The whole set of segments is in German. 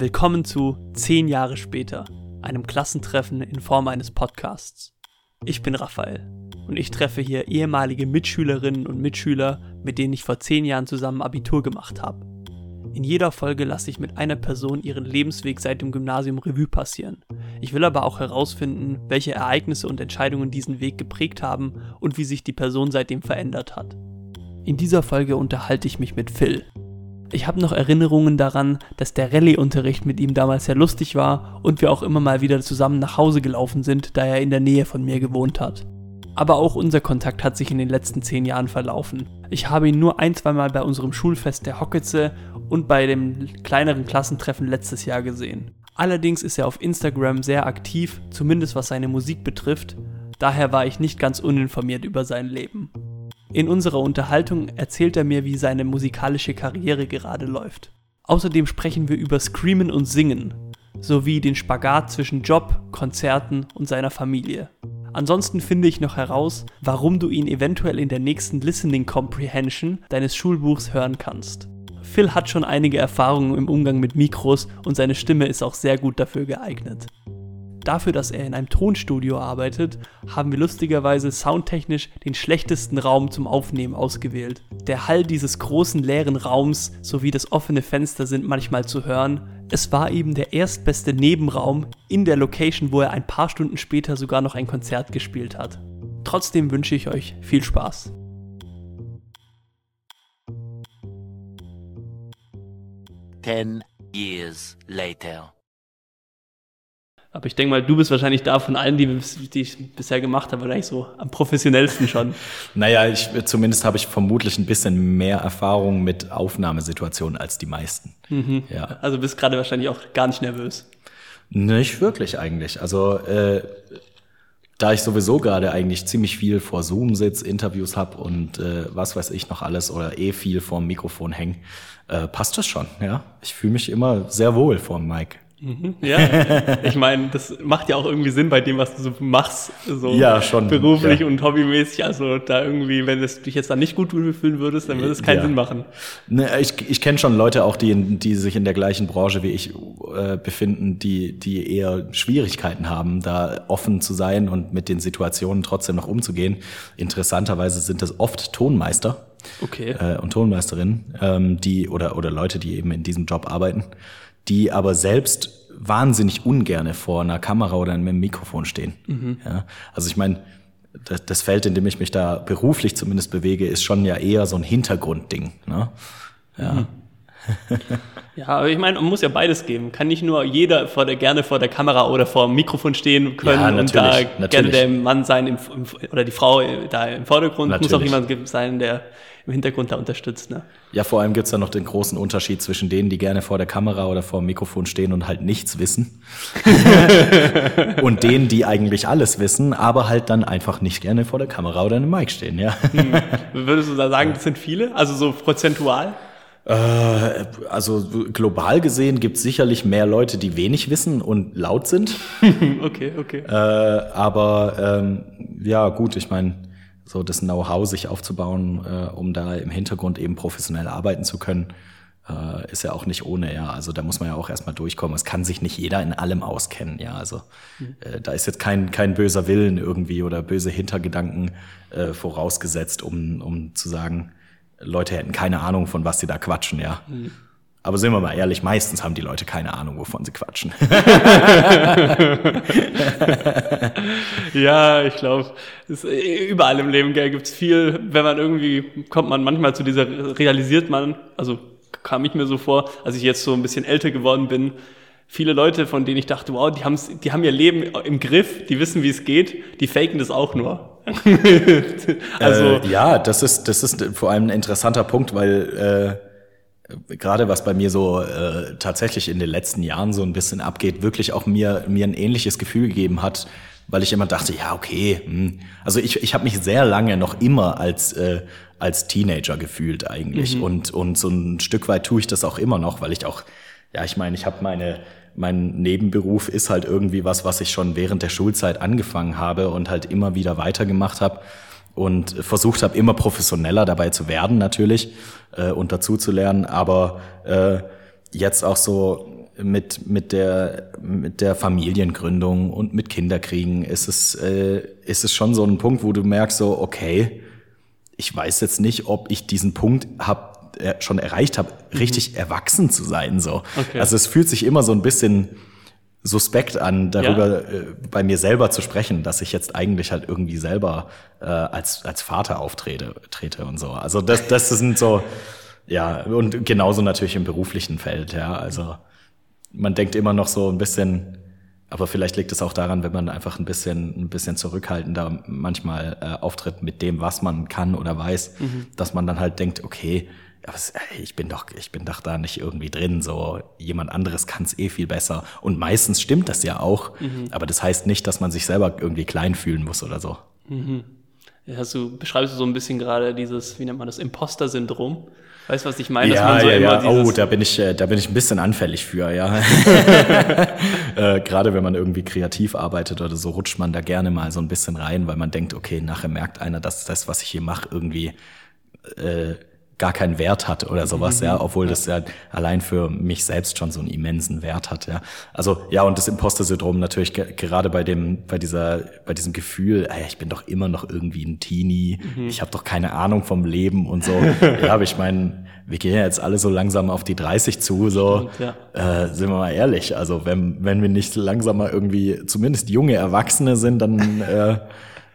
Willkommen zu 10 Jahre später, einem Klassentreffen in Form eines Podcasts. Ich bin Raphael und ich treffe hier ehemalige Mitschülerinnen und Mitschüler, mit denen ich vor 10 Jahren zusammen Abitur gemacht habe. In jeder Folge lasse ich mit einer Person ihren Lebensweg seit dem Gymnasium Revue passieren. Ich will aber auch herausfinden, welche Ereignisse und Entscheidungen diesen Weg geprägt haben und wie sich die Person seitdem verändert hat. In dieser Folge unterhalte ich mich mit Phil, ich habe noch Erinnerungen daran, dass der Rallye-Unterricht mit ihm damals sehr lustig war und wir auch immer mal wieder zusammen nach Hause gelaufen sind, da er in der Nähe von mir gewohnt hat. Aber auch unser Kontakt hat sich in den letzten zehn Jahren verlaufen. Ich habe ihn nur ein, zweimal bei unserem Schulfest der Hockitze und bei dem kleineren Klassentreffen letztes Jahr gesehen. Allerdings ist er auf Instagram sehr aktiv, zumindest was seine Musik betrifft, daher war ich nicht ganz uninformiert über sein Leben. In unserer Unterhaltung erzählt er mir, wie seine musikalische Karriere gerade läuft. Außerdem sprechen wir über Screamen und Singen, sowie den Spagat zwischen Job, Konzerten und seiner Familie. Ansonsten finde ich noch heraus, warum du ihn eventuell in der nächsten Listening Comprehension deines Schulbuchs hören kannst. Phil hat schon einige Erfahrungen im Umgang mit Mikros und seine Stimme ist auch sehr gut dafür geeignet. Dafür, dass er in einem Tonstudio arbeitet, haben wir lustigerweise soundtechnisch den schlechtesten Raum zum Aufnehmen ausgewählt. Der Hall dieses großen leeren Raums sowie das offene Fenster sind manchmal zu hören. Es war eben der erstbeste Nebenraum in der Location, wo er ein paar Stunden später sogar noch ein Konzert gespielt hat. Trotzdem wünsche ich euch viel Spaß. Ten years later. Aber ich denke mal, du bist wahrscheinlich da von allen, die, die ich bisher gemacht habe, wahrscheinlich so am professionellsten schon. naja, ich, zumindest habe ich vermutlich ein bisschen mehr Erfahrung mit Aufnahmesituationen als die meisten. Mhm. Ja. Also bist gerade wahrscheinlich auch gar nicht nervös. Nicht wirklich eigentlich. Also äh, da ich sowieso gerade eigentlich ziemlich viel vor Zoom sitze, Interviews hab und äh, was weiß ich noch alles oder eh viel vorm Mikrofon hängen, äh, passt das schon. Ja, ich fühle mich immer sehr wohl vorm Mic. Mhm, ja, ich meine, das macht ja auch irgendwie Sinn bei dem, was du so machst, so ja, schon, beruflich ja. und hobbymäßig. Also da irgendwie, wenn du dich jetzt da nicht gut fühlen würdest, dann würde es keinen ja. Sinn machen. Ne, ich ich kenne schon Leute auch, die, die sich in der gleichen Branche wie ich äh, befinden, die, die eher Schwierigkeiten haben, da offen zu sein und mit den Situationen trotzdem noch umzugehen. Interessanterweise sind das oft Tonmeister. Okay. Äh, und Tonmeisterinnen, ähm, die oder oder Leute, die eben in diesem Job arbeiten die aber selbst wahnsinnig ungerne vor einer Kamera oder einem Mikrofon stehen. Mhm. Ja, also ich meine, das, das Feld, in dem ich mich da beruflich zumindest bewege, ist schon ja eher so ein Hintergrundding. Ne? Ja. Mhm. ja, aber ich meine, man muss ja beides geben. Kann nicht nur jeder vor der, gerne vor der Kamera oder vor dem Mikrofon stehen können ja, und da natürlich. gerne der Mann sein im, im, oder die Frau da im Vordergrund. Natürlich. Muss auch jemand sein, der im Hintergrund da unterstützt. Ne? Ja, vor allem gibt's da noch den großen Unterschied zwischen denen, die gerne vor der Kamera oder vor dem Mikrofon stehen und halt nichts wissen. und denen, die eigentlich alles wissen, aber halt dann einfach nicht gerne vor der Kamera oder einem Mic stehen, ja. Hm. Würdest du da sagen, das sind viele? Also so prozentual? Äh, also global gesehen gibt es sicherlich mehr Leute, die wenig wissen und laut sind. okay, okay. Äh, aber ähm, ja, gut, ich meine, so das Know-how sich aufzubauen, äh, um da im Hintergrund eben professionell arbeiten zu können, äh, ist ja auch nicht ohne, ja. Also da muss man ja auch erstmal durchkommen. Es kann sich nicht jeder in allem auskennen, ja. Also mhm. äh, da ist jetzt kein, kein böser Willen irgendwie oder böse Hintergedanken äh, vorausgesetzt, um, um zu sagen, Leute hätten keine Ahnung, von was sie da quatschen, ja. Mhm. Aber sind wir mal ehrlich, meistens haben die Leute keine Ahnung, wovon sie quatschen. ja, ich glaube, überall im Leben gibt es viel, wenn man irgendwie, kommt man manchmal zu dieser, realisiert man, also kam ich mir so vor, als ich jetzt so ein bisschen älter geworden bin, viele Leute, von denen ich dachte, wow, die, haben's, die haben ihr Leben im Griff, die wissen, wie es geht, die faken das auch nur. also äh, ja, das ist das ist vor allem ein interessanter Punkt, weil äh, gerade was bei mir so äh, tatsächlich in den letzten Jahren so ein bisschen abgeht, wirklich auch mir, mir ein ähnliches Gefühl gegeben hat, weil ich immer dachte, ja, okay, hm. also ich, ich habe mich sehr lange noch immer als, äh, als Teenager gefühlt eigentlich. Mhm. Und, und so ein Stück weit tue ich das auch immer noch, weil ich auch, ja, ich meine, ich habe meine, mein Nebenberuf ist halt irgendwie was, was ich schon während der Schulzeit angefangen habe und halt immer wieder weitergemacht habe und versucht habe, immer professioneller dabei zu werden natürlich äh, und dazu zu lernen. Aber äh, jetzt auch so mit, mit, der, mit der Familiengründung und mit Kinderkriegen ist es, äh, ist es schon so ein Punkt, wo du merkst, so, okay, ich weiß jetzt nicht, ob ich diesen Punkt hab, äh, schon erreicht habe, mhm. richtig erwachsen zu sein. So. Okay. Also es fühlt sich immer so ein bisschen suspekt an, darüber ja. äh, bei mir selber zu sprechen, dass ich jetzt eigentlich halt irgendwie selber äh, als, als Vater auftrete trete und so. Also das, das sind so, ja, und genauso natürlich im beruflichen Feld, ja. Also man denkt immer noch so ein bisschen, aber vielleicht liegt es auch daran, wenn man einfach ein bisschen, ein bisschen zurückhaltender manchmal äh, auftritt mit dem, was man kann oder weiß, mhm. dass man dann halt denkt, okay, ich bin doch, ich bin doch da nicht irgendwie drin. So jemand anderes kann es eh viel besser. Und meistens stimmt das ja auch. Mhm. Aber das heißt nicht, dass man sich selber irgendwie klein fühlen muss oder so. Mhm. Ja, du beschreibst du so ein bisschen gerade dieses, wie nennt man das, Imposter-Syndrom. Weißt du, was ich meine? Ja, so ja, ja. Oh, da bin ich, äh, da bin ich ein bisschen anfällig für, ja. äh, Gerade wenn man irgendwie kreativ arbeitet oder so, rutscht man da gerne mal so ein bisschen rein, weil man denkt, okay, nachher merkt einer, dass das, was ich hier mache, irgendwie äh, gar keinen Wert hat oder sowas, mhm. ja, obwohl das ja allein für mich selbst schon so einen immensen Wert hat, ja. Also ja, und das Imposter-Syndrom natürlich gerade bei dem, bei dieser, bei diesem Gefühl, ey, ich bin doch immer noch irgendwie ein Teenie, mhm. ich habe doch keine Ahnung vom Leben und so. ja, aber ich meine, wir gehen ja jetzt alle so langsam auf die 30 zu, so Stimmt, ja. äh, sind wir mal ehrlich. Also wenn, wenn wir nicht langsam mal irgendwie zumindest junge Erwachsene sind, dann äh,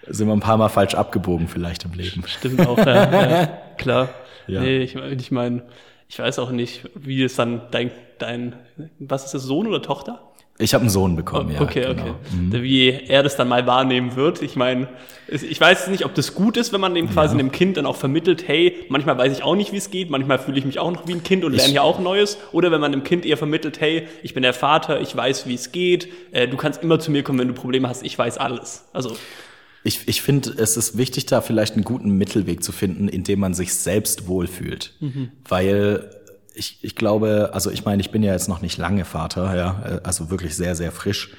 sind wir ein paar Mal falsch abgebogen vielleicht im Leben. Stimmt auch, ja, ja klar. Ja. Nee, ich, ich meine, ich weiß auch nicht, wie es dann dein, dein, was ist das, Sohn oder Tochter? Ich habe einen Sohn bekommen, ja. Okay, genau. okay. Mhm. Wie er das dann mal wahrnehmen wird. Ich meine, ich weiß nicht, ob das gut ist, wenn man dem quasi ja. einem Kind dann auch vermittelt, hey, manchmal weiß ich auch nicht, wie es geht, manchmal fühle ich mich auch noch wie ein Kind und lerne ja auch Neues. Oder wenn man dem Kind eher vermittelt, hey, ich bin der Vater, ich weiß, wie es geht, äh, du kannst immer zu mir kommen, wenn du Probleme hast, ich weiß alles. Also ich, ich finde, es ist wichtig, da vielleicht einen guten Mittelweg zu finden, indem man sich selbst wohlfühlt. Mhm. Weil ich, ich glaube, also ich meine, ich bin ja jetzt noch nicht lange Vater, ja, also wirklich sehr, sehr frisch.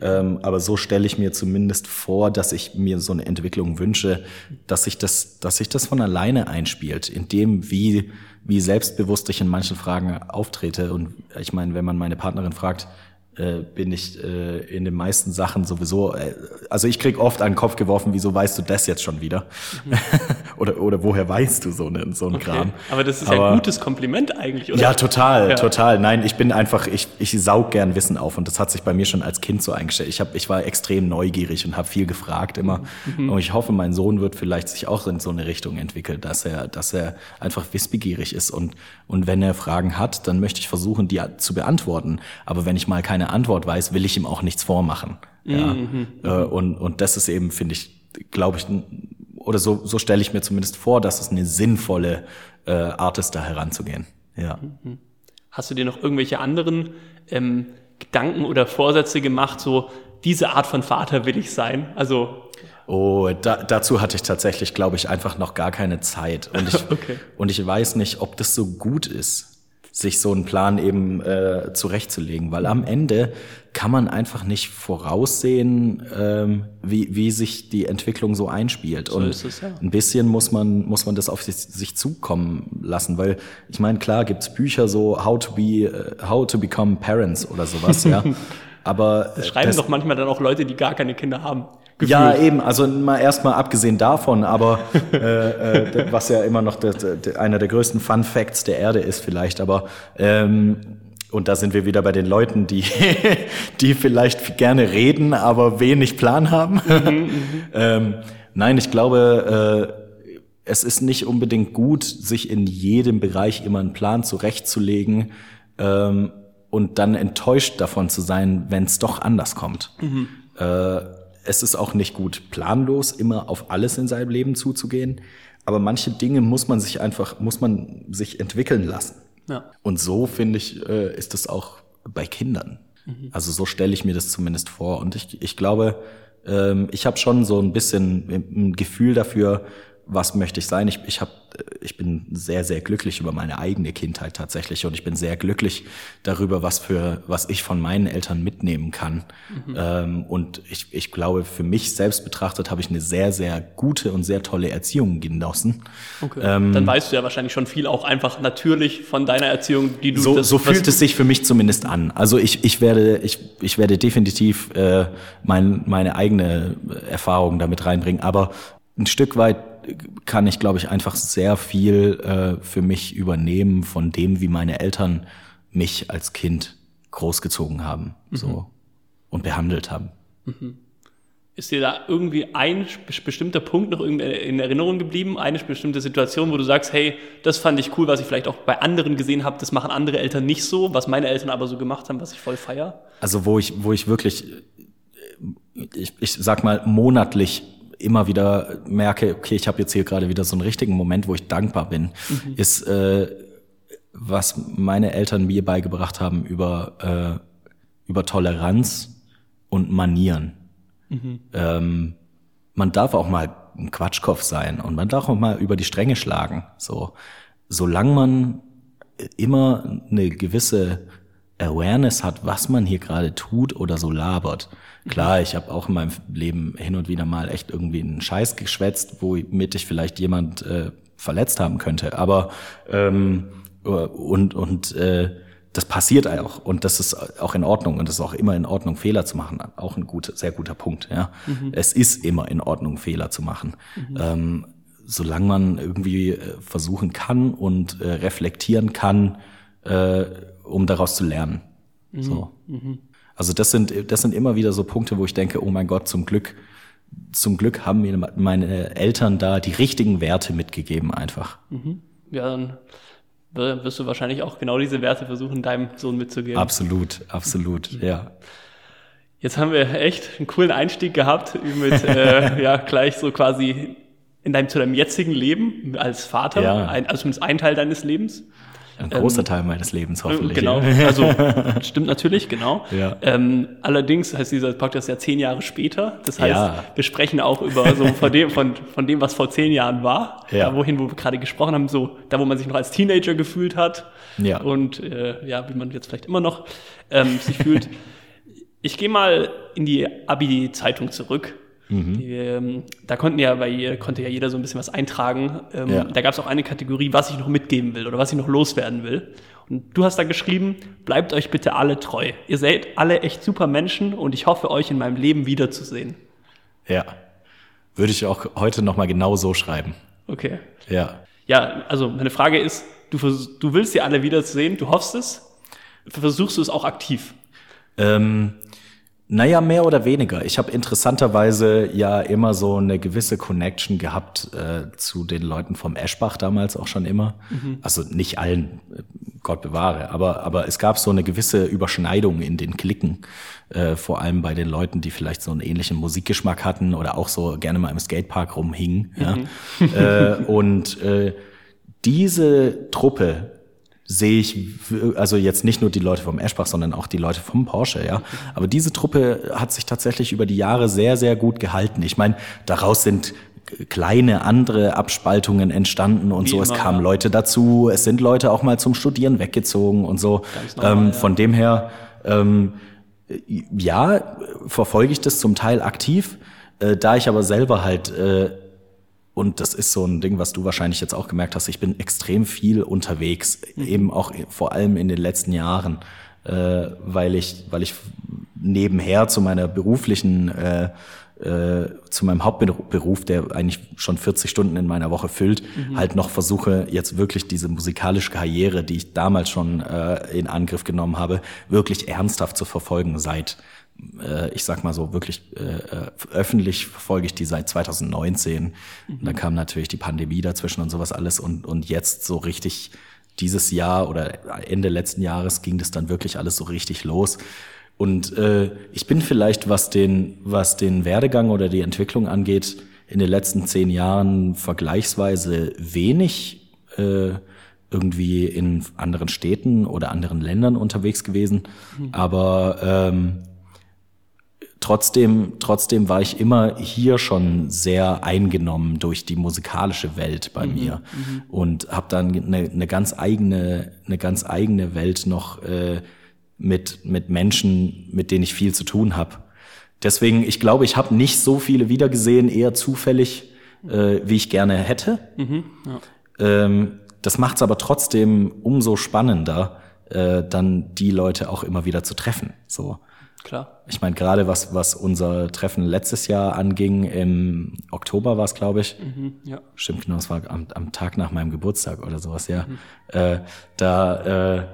Ähm, aber so stelle ich mir zumindest vor, dass ich mir so eine Entwicklung wünsche, dass sich das, dass sich das von alleine einspielt, in dem, wie, wie selbstbewusst ich in manchen Fragen auftrete. Und ich meine, wenn man meine Partnerin fragt, äh, bin ich äh, in den meisten Sachen sowieso, äh, also ich krieg oft an den Kopf geworfen, wieso weißt du das jetzt schon wieder? Mhm. oder, oder woher weißt du so, ne, so einen okay. Kram? Aber das ist Aber, ja ein gutes Kompliment eigentlich, oder? Ja, total, ja. total. Nein, ich bin einfach, ich, ich saug gern Wissen auf und das hat sich bei mir schon als Kind so eingestellt. Ich, hab, ich war extrem neugierig und habe viel gefragt immer. Mhm. Und ich hoffe, mein Sohn wird vielleicht sich auch in so eine Richtung entwickeln, dass er, dass er einfach wissbegierig ist und, und wenn er Fragen hat, dann möchte ich versuchen, die zu beantworten. Aber wenn ich mal keine keine Antwort weiß, will ich ihm auch nichts vormachen. Ja? Mhm. Äh, und, und das ist eben, finde ich, glaube ich, oder so, so stelle ich mir zumindest vor, dass es eine sinnvolle äh, Art ist, da heranzugehen. Ja. Mhm. Hast du dir noch irgendwelche anderen ähm, Gedanken oder Vorsätze gemacht, so diese Art von Vater will ich sein? Also Oh, da, dazu hatte ich tatsächlich, glaube ich, einfach noch gar keine Zeit. Und ich, okay. und ich weiß nicht, ob das so gut ist sich so einen Plan eben äh, zurechtzulegen, weil am Ende kann man einfach nicht voraussehen, ähm, wie, wie sich die Entwicklung so einspielt. So Und es, ja. ein bisschen muss man, muss man das auf sich, sich zukommen lassen, weil ich meine, klar gibt's Bücher so How to be, uh, How to become Parents oder sowas, ja. Aber das schreiben das, doch manchmal dann auch Leute, die gar keine Kinder haben. Gefühlt. Ja, eben, also mal erstmal abgesehen davon, aber äh, äh, was ja immer noch der, der, einer der größten Fun Facts der Erde ist vielleicht, aber ähm, und da sind wir wieder bei den Leuten, die, die vielleicht gerne reden, aber wenig Plan haben. Mhm, mhm. ähm, nein, ich glaube, äh, es ist nicht unbedingt gut, sich in jedem Bereich immer einen Plan zurechtzulegen ähm, und dann enttäuscht davon zu sein, wenn es doch anders kommt. Mhm. Äh, es ist auch nicht gut, planlos immer auf alles in seinem Leben zuzugehen. Aber manche Dinge muss man sich einfach, muss man sich entwickeln lassen. Ja. Und so finde ich, äh, ist es auch bei Kindern. Mhm. Also so stelle ich mir das zumindest vor. Und ich, ich glaube, ähm, ich habe schon so ein bisschen ein Gefühl dafür, was möchte ich sein? Ich, ich, hab, ich bin sehr, sehr glücklich über meine eigene Kindheit tatsächlich und ich bin sehr glücklich darüber, was für was ich von meinen Eltern mitnehmen kann. Mhm. Ähm, und ich, ich glaube, für mich selbst betrachtet habe ich eine sehr, sehr gute und sehr tolle Erziehung genossen. Okay. Ähm, Dann weißt du ja wahrscheinlich schon viel auch einfach natürlich von deiner Erziehung, die du so, das, so fühlt es sich für mich zumindest an. Also ich, ich werde ich, ich werde definitiv äh, mein, meine eigene Erfahrung damit reinbringen, aber ein Stück weit kann ich, glaube ich, einfach sehr viel äh, für mich übernehmen von dem, wie meine Eltern mich als Kind großgezogen haben mhm. so und behandelt haben. Mhm. Ist dir da irgendwie ein bestimmter Punkt noch in Erinnerung geblieben? Eine bestimmte Situation, wo du sagst, hey, das fand ich cool, was ich vielleicht auch bei anderen gesehen habe, das machen andere Eltern nicht so, was meine Eltern aber so gemacht haben, was ich voll feier? Also wo ich, wo ich wirklich, ich, ich sag mal, monatlich immer wieder merke, okay, ich habe jetzt hier gerade wieder so einen richtigen Moment, wo ich dankbar bin, mhm. ist, äh, was meine Eltern mir beigebracht haben über, äh, über Toleranz und Manieren. Mhm. Ähm, man darf auch mal ein Quatschkopf sein und man darf auch mal über die Stränge schlagen. So, solange man immer eine gewisse Awareness hat, was man hier gerade tut oder so labert, Klar, ich habe auch in meinem Leben hin und wieder mal echt irgendwie einen Scheiß geschwätzt, womit ich vielleicht jemand äh, verletzt haben könnte. Aber ähm, und und äh, das passiert auch und das ist auch in Ordnung und es ist auch immer in Ordnung Fehler zu machen auch ein guter sehr guter Punkt ja mhm. es ist immer in Ordnung Fehler zu machen mhm. ähm, solange man irgendwie äh, versuchen kann und äh, reflektieren kann äh, um daraus zu lernen mhm. so mhm. Also das sind, das sind immer wieder so Punkte, wo ich denke, oh mein Gott, zum Glück, zum Glück haben mir meine Eltern da die richtigen Werte mitgegeben einfach. Mhm. Ja, dann wirst du wahrscheinlich auch genau diese Werte versuchen, deinem Sohn mitzugeben. Absolut, absolut, mhm. ja. Jetzt haben wir echt einen coolen Einstieg gehabt mit äh, ja gleich so quasi in deinem zu deinem jetzigen Leben als Vater, ja. ein, also zumindest ein Teil deines Lebens. Ein großer ähm, Teil meines Lebens hoffentlich. Genau, also stimmt natürlich, genau. Ja. Ähm, allerdings heißt dieser Podcast ja zehn Jahre später. Das heißt, ja. wir sprechen auch über so von dem, von, von dem, was vor zehn Jahren war. Ja. Da, wohin, wo wir gerade gesprochen haben, so da, wo man sich noch als Teenager gefühlt hat. Ja. Und äh, ja, wie man jetzt vielleicht immer noch ähm, sich fühlt. Ich gehe mal in die Abi-Zeitung zurück. Mhm. Die, ähm, da konnten ja, weil konnte ja jeder so ein bisschen was eintragen. Ähm, ja. Da gab es auch eine Kategorie, was ich noch mitgeben will oder was ich noch loswerden will. Und du hast da geschrieben, bleibt euch bitte alle treu. Ihr seid alle echt super Menschen und ich hoffe, euch in meinem Leben wiederzusehen. Ja. Würde ich auch heute nochmal genau so schreiben. Okay. Ja. Ja, also meine Frage ist, du, du willst sie alle wiedersehen, du hoffst es, versuchst du es auch aktiv? Ähm, naja, mehr oder weniger. Ich habe interessanterweise ja immer so eine gewisse Connection gehabt äh, zu den Leuten vom Eschbach damals auch schon immer. Mhm. Also nicht allen, äh, Gott bewahre, aber, aber es gab so eine gewisse Überschneidung in den Klicken, äh, vor allem bei den Leuten, die vielleicht so einen ähnlichen Musikgeschmack hatten oder auch so gerne mal im Skatepark rumhingen. Mhm. Ja? äh, und äh, diese Truppe sehe ich, also jetzt nicht nur die Leute vom Eschbach, sondern auch die Leute vom Porsche, ja. Aber diese Truppe hat sich tatsächlich über die Jahre sehr, sehr gut gehalten. Ich meine, daraus sind kleine andere Abspaltungen entstanden und Wie so. Immer, es kamen ja. Leute dazu, es sind Leute auch mal zum Studieren weggezogen und so. Normal, ähm, ja. Von dem her, ähm, ja, verfolge ich das zum Teil aktiv. Äh, da ich aber selber halt äh, und das ist so ein Ding, was du wahrscheinlich jetzt auch gemerkt hast. Ich bin extrem viel unterwegs, mhm. eben auch vor allem in den letzten Jahren, äh, weil ich, weil ich nebenher zu meiner beruflichen, äh, äh, zu meinem Hauptberuf, der eigentlich schon 40 Stunden in meiner Woche füllt, mhm. halt noch versuche, jetzt wirklich diese musikalische Karriere, die ich damals schon äh, in Angriff genommen habe, wirklich ernsthaft zu verfolgen seit ich sag mal so, wirklich äh, äh öffentlich verfolge ich die seit 2019. Mhm. Dann kam natürlich die Pandemie dazwischen und sowas alles. Und, und jetzt so richtig dieses Jahr oder Ende letzten Jahres ging das dann wirklich alles so richtig los. Und äh, ich bin vielleicht, was den, was den Werdegang oder die Entwicklung angeht, in den letzten zehn Jahren vergleichsweise wenig äh, irgendwie in anderen Städten oder anderen Ländern unterwegs gewesen. Mhm. Aber ähm, trotzdem, trotzdem war ich immer hier schon sehr eingenommen durch die musikalische Welt bei mhm, mir mhm. und habe dann eine, eine ganz eigene, eine ganz eigene Welt noch äh, mit mit Menschen, mit denen ich viel zu tun habe. Deswegen, ich glaube, ich habe nicht so viele wiedergesehen, eher zufällig, äh, wie ich gerne hätte. Mhm, ja. ähm, das macht es aber trotzdem umso spannender, äh, dann die Leute auch immer wieder zu treffen. So. Klar. Ich meine, gerade was, was unser Treffen letztes Jahr anging, im Oktober war es, glaube ich. Mhm, ja. Stimmt, genau, es war am, am Tag nach meinem Geburtstag oder sowas, ja. Mhm. Äh, da, äh,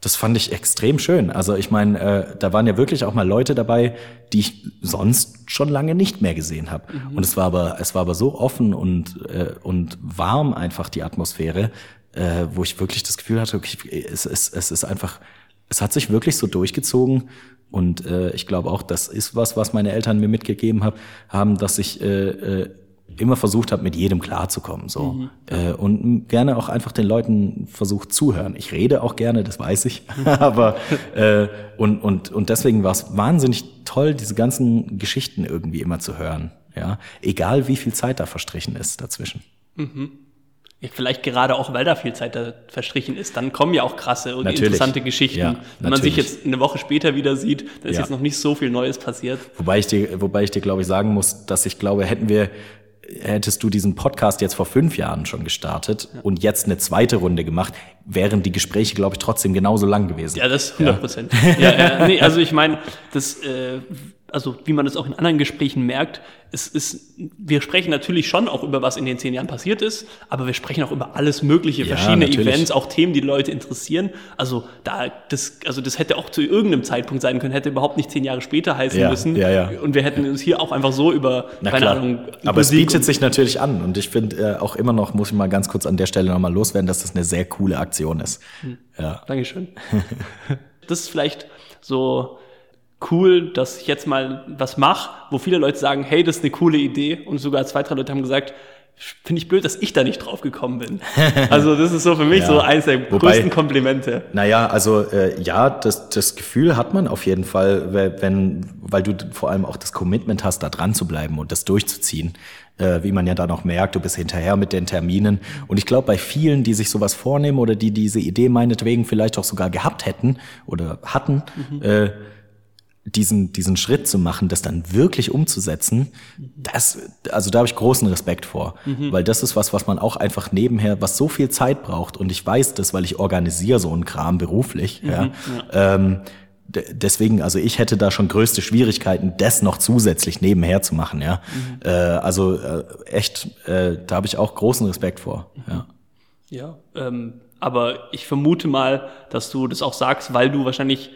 das fand ich extrem schön. Also ich meine, äh, da waren ja wirklich auch mal Leute dabei, die ich sonst schon lange nicht mehr gesehen habe. Mhm. Und es war aber, es war aber so offen und, äh, und warm einfach die Atmosphäre, äh, wo ich wirklich das Gefühl hatte, okay, es, es, es ist einfach, es hat sich wirklich so durchgezogen und äh, ich glaube auch, das ist was, was meine Eltern mir mitgegeben hab, haben, dass ich äh, äh, immer versucht habe, mit jedem klarzukommen. So. Mhm. Äh, und gerne auch einfach den Leuten versucht zuhören. Ich rede auch gerne, das weiß ich. Aber äh, und, und, und deswegen war es wahnsinnig toll, diese ganzen Geschichten irgendwie immer zu hören. Ja, egal wie viel Zeit da verstrichen ist dazwischen. Mhm. Vielleicht gerade auch, weil da viel Zeit da verstrichen ist, dann kommen ja auch krasse und natürlich. interessante Geschichten. Ja, Wenn man sich jetzt eine Woche später wieder sieht, dann ist ja. jetzt noch nicht so viel Neues passiert. Wobei ich dir, wobei ich dir, glaube ich, sagen muss, dass ich glaube, hätten wir, hättest du diesen Podcast jetzt vor fünf Jahren schon gestartet ja. und jetzt eine zweite Runde gemacht, wären die Gespräche, glaube ich, trotzdem genauso lang gewesen. Ja, das 100 Prozent. Ja. ja, nee, also ich meine, das äh, also wie man es auch in anderen Gesprächen merkt, es ist, wir sprechen natürlich schon auch über was in den zehn Jahren passiert ist, aber wir sprechen auch über alles mögliche, ja, verschiedene natürlich. Events, auch Themen, die Leute interessieren. Also da, das, also das hätte auch zu irgendeinem Zeitpunkt sein können, hätte überhaupt nicht zehn Jahre später heißen ja, müssen. Ja, ja. Und wir hätten uns hier auch einfach so über, Na keine klar. Ahnung. Aber es bietet sich natürlich an und ich finde äh, auch immer noch, muss ich mal ganz kurz an der Stelle nochmal loswerden, dass das eine sehr coole Aktion ist. Hm. Ja. Dankeschön. das ist vielleicht so, cool, dass ich jetzt mal was mache, wo viele Leute sagen, hey, das ist eine coole Idee. Und sogar zwei, drei Leute haben gesagt, finde ich blöd, dass ich da nicht drauf gekommen bin. Also das ist so für mich ja, so eines der wobei, größten Komplimente. Naja, also äh, ja, das, das Gefühl hat man auf jeden Fall, wenn, weil du vor allem auch das Commitment hast, da dran zu bleiben und das durchzuziehen. Äh, wie man ja dann auch merkt, du bist hinterher mit den Terminen. Und ich glaube, bei vielen, die sich sowas vornehmen oder die diese Idee meinetwegen vielleicht auch sogar gehabt hätten oder hatten, mhm. äh, diesen, diesen Schritt zu machen, das dann wirklich umzusetzen, das, also da habe ich großen Respekt vor, mhm. weil das ist was, was man auch einfach nebenher, was so viel Zeit braucht und ich weiß das, weil ich organisiere so einen Kram beruflich, mhm, ja. ja. Ähm, deswegen, also ich hätte da schon größte Schwierigkeiten, das noch zusätzlich nebenher zu machen, ja. Mhm. Äh, also äh, echt, äh, da habe ich auch großen Respekt vor, ja. Ja, ähm, aber ich vermute mal, dass du das auch sagst, weil du wahrscheinlich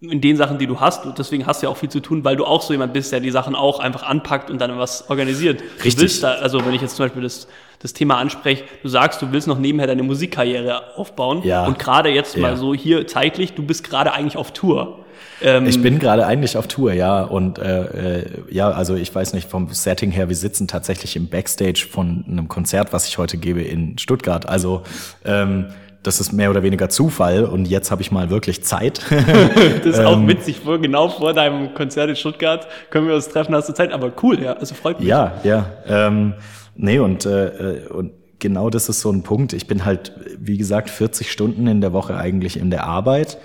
in den Sachen, die du hast. Und deswegen hast du ja auch viel zu tun, weil du auch so jemand bist, der die Sachen auch einfach anpackt und dann was organisiert. Richtig. Da, also wenn ich jetzt zum Beispiel das, das Thema anspreche, du sagst, du willst noch nebenher deine Musikkarriere aufbauen. Ja. Und gerade jetzt ja. mal so hier zeitlich, du bist gerade eigentlich auf Tour. Ähm, ich bin gerade eigentlich auf Tour, ja. Und äh, äh, ja, also ich weiß nicht, vom Setting her, wir sitzen tatsächlich im Backstage von einem Konzert, was ich heute gebe in Stuttgart. Also ähm, das ist mehr oder weniger Zufall und jetzt habe ich mal wirklich Zeit. das ist auch ähm, witzig, vor, genau vor deinem Konzert in Stuttgart können wir uns treffen, hast du Zeit, aber cool, ja, also freut mich. Ja, ja. Ähm, nee, und, äh, und genau das ist so ein Punkt. Ich bin halt, wie gesagt, 40 Stunden in der Woche eigentlich in der Arbeit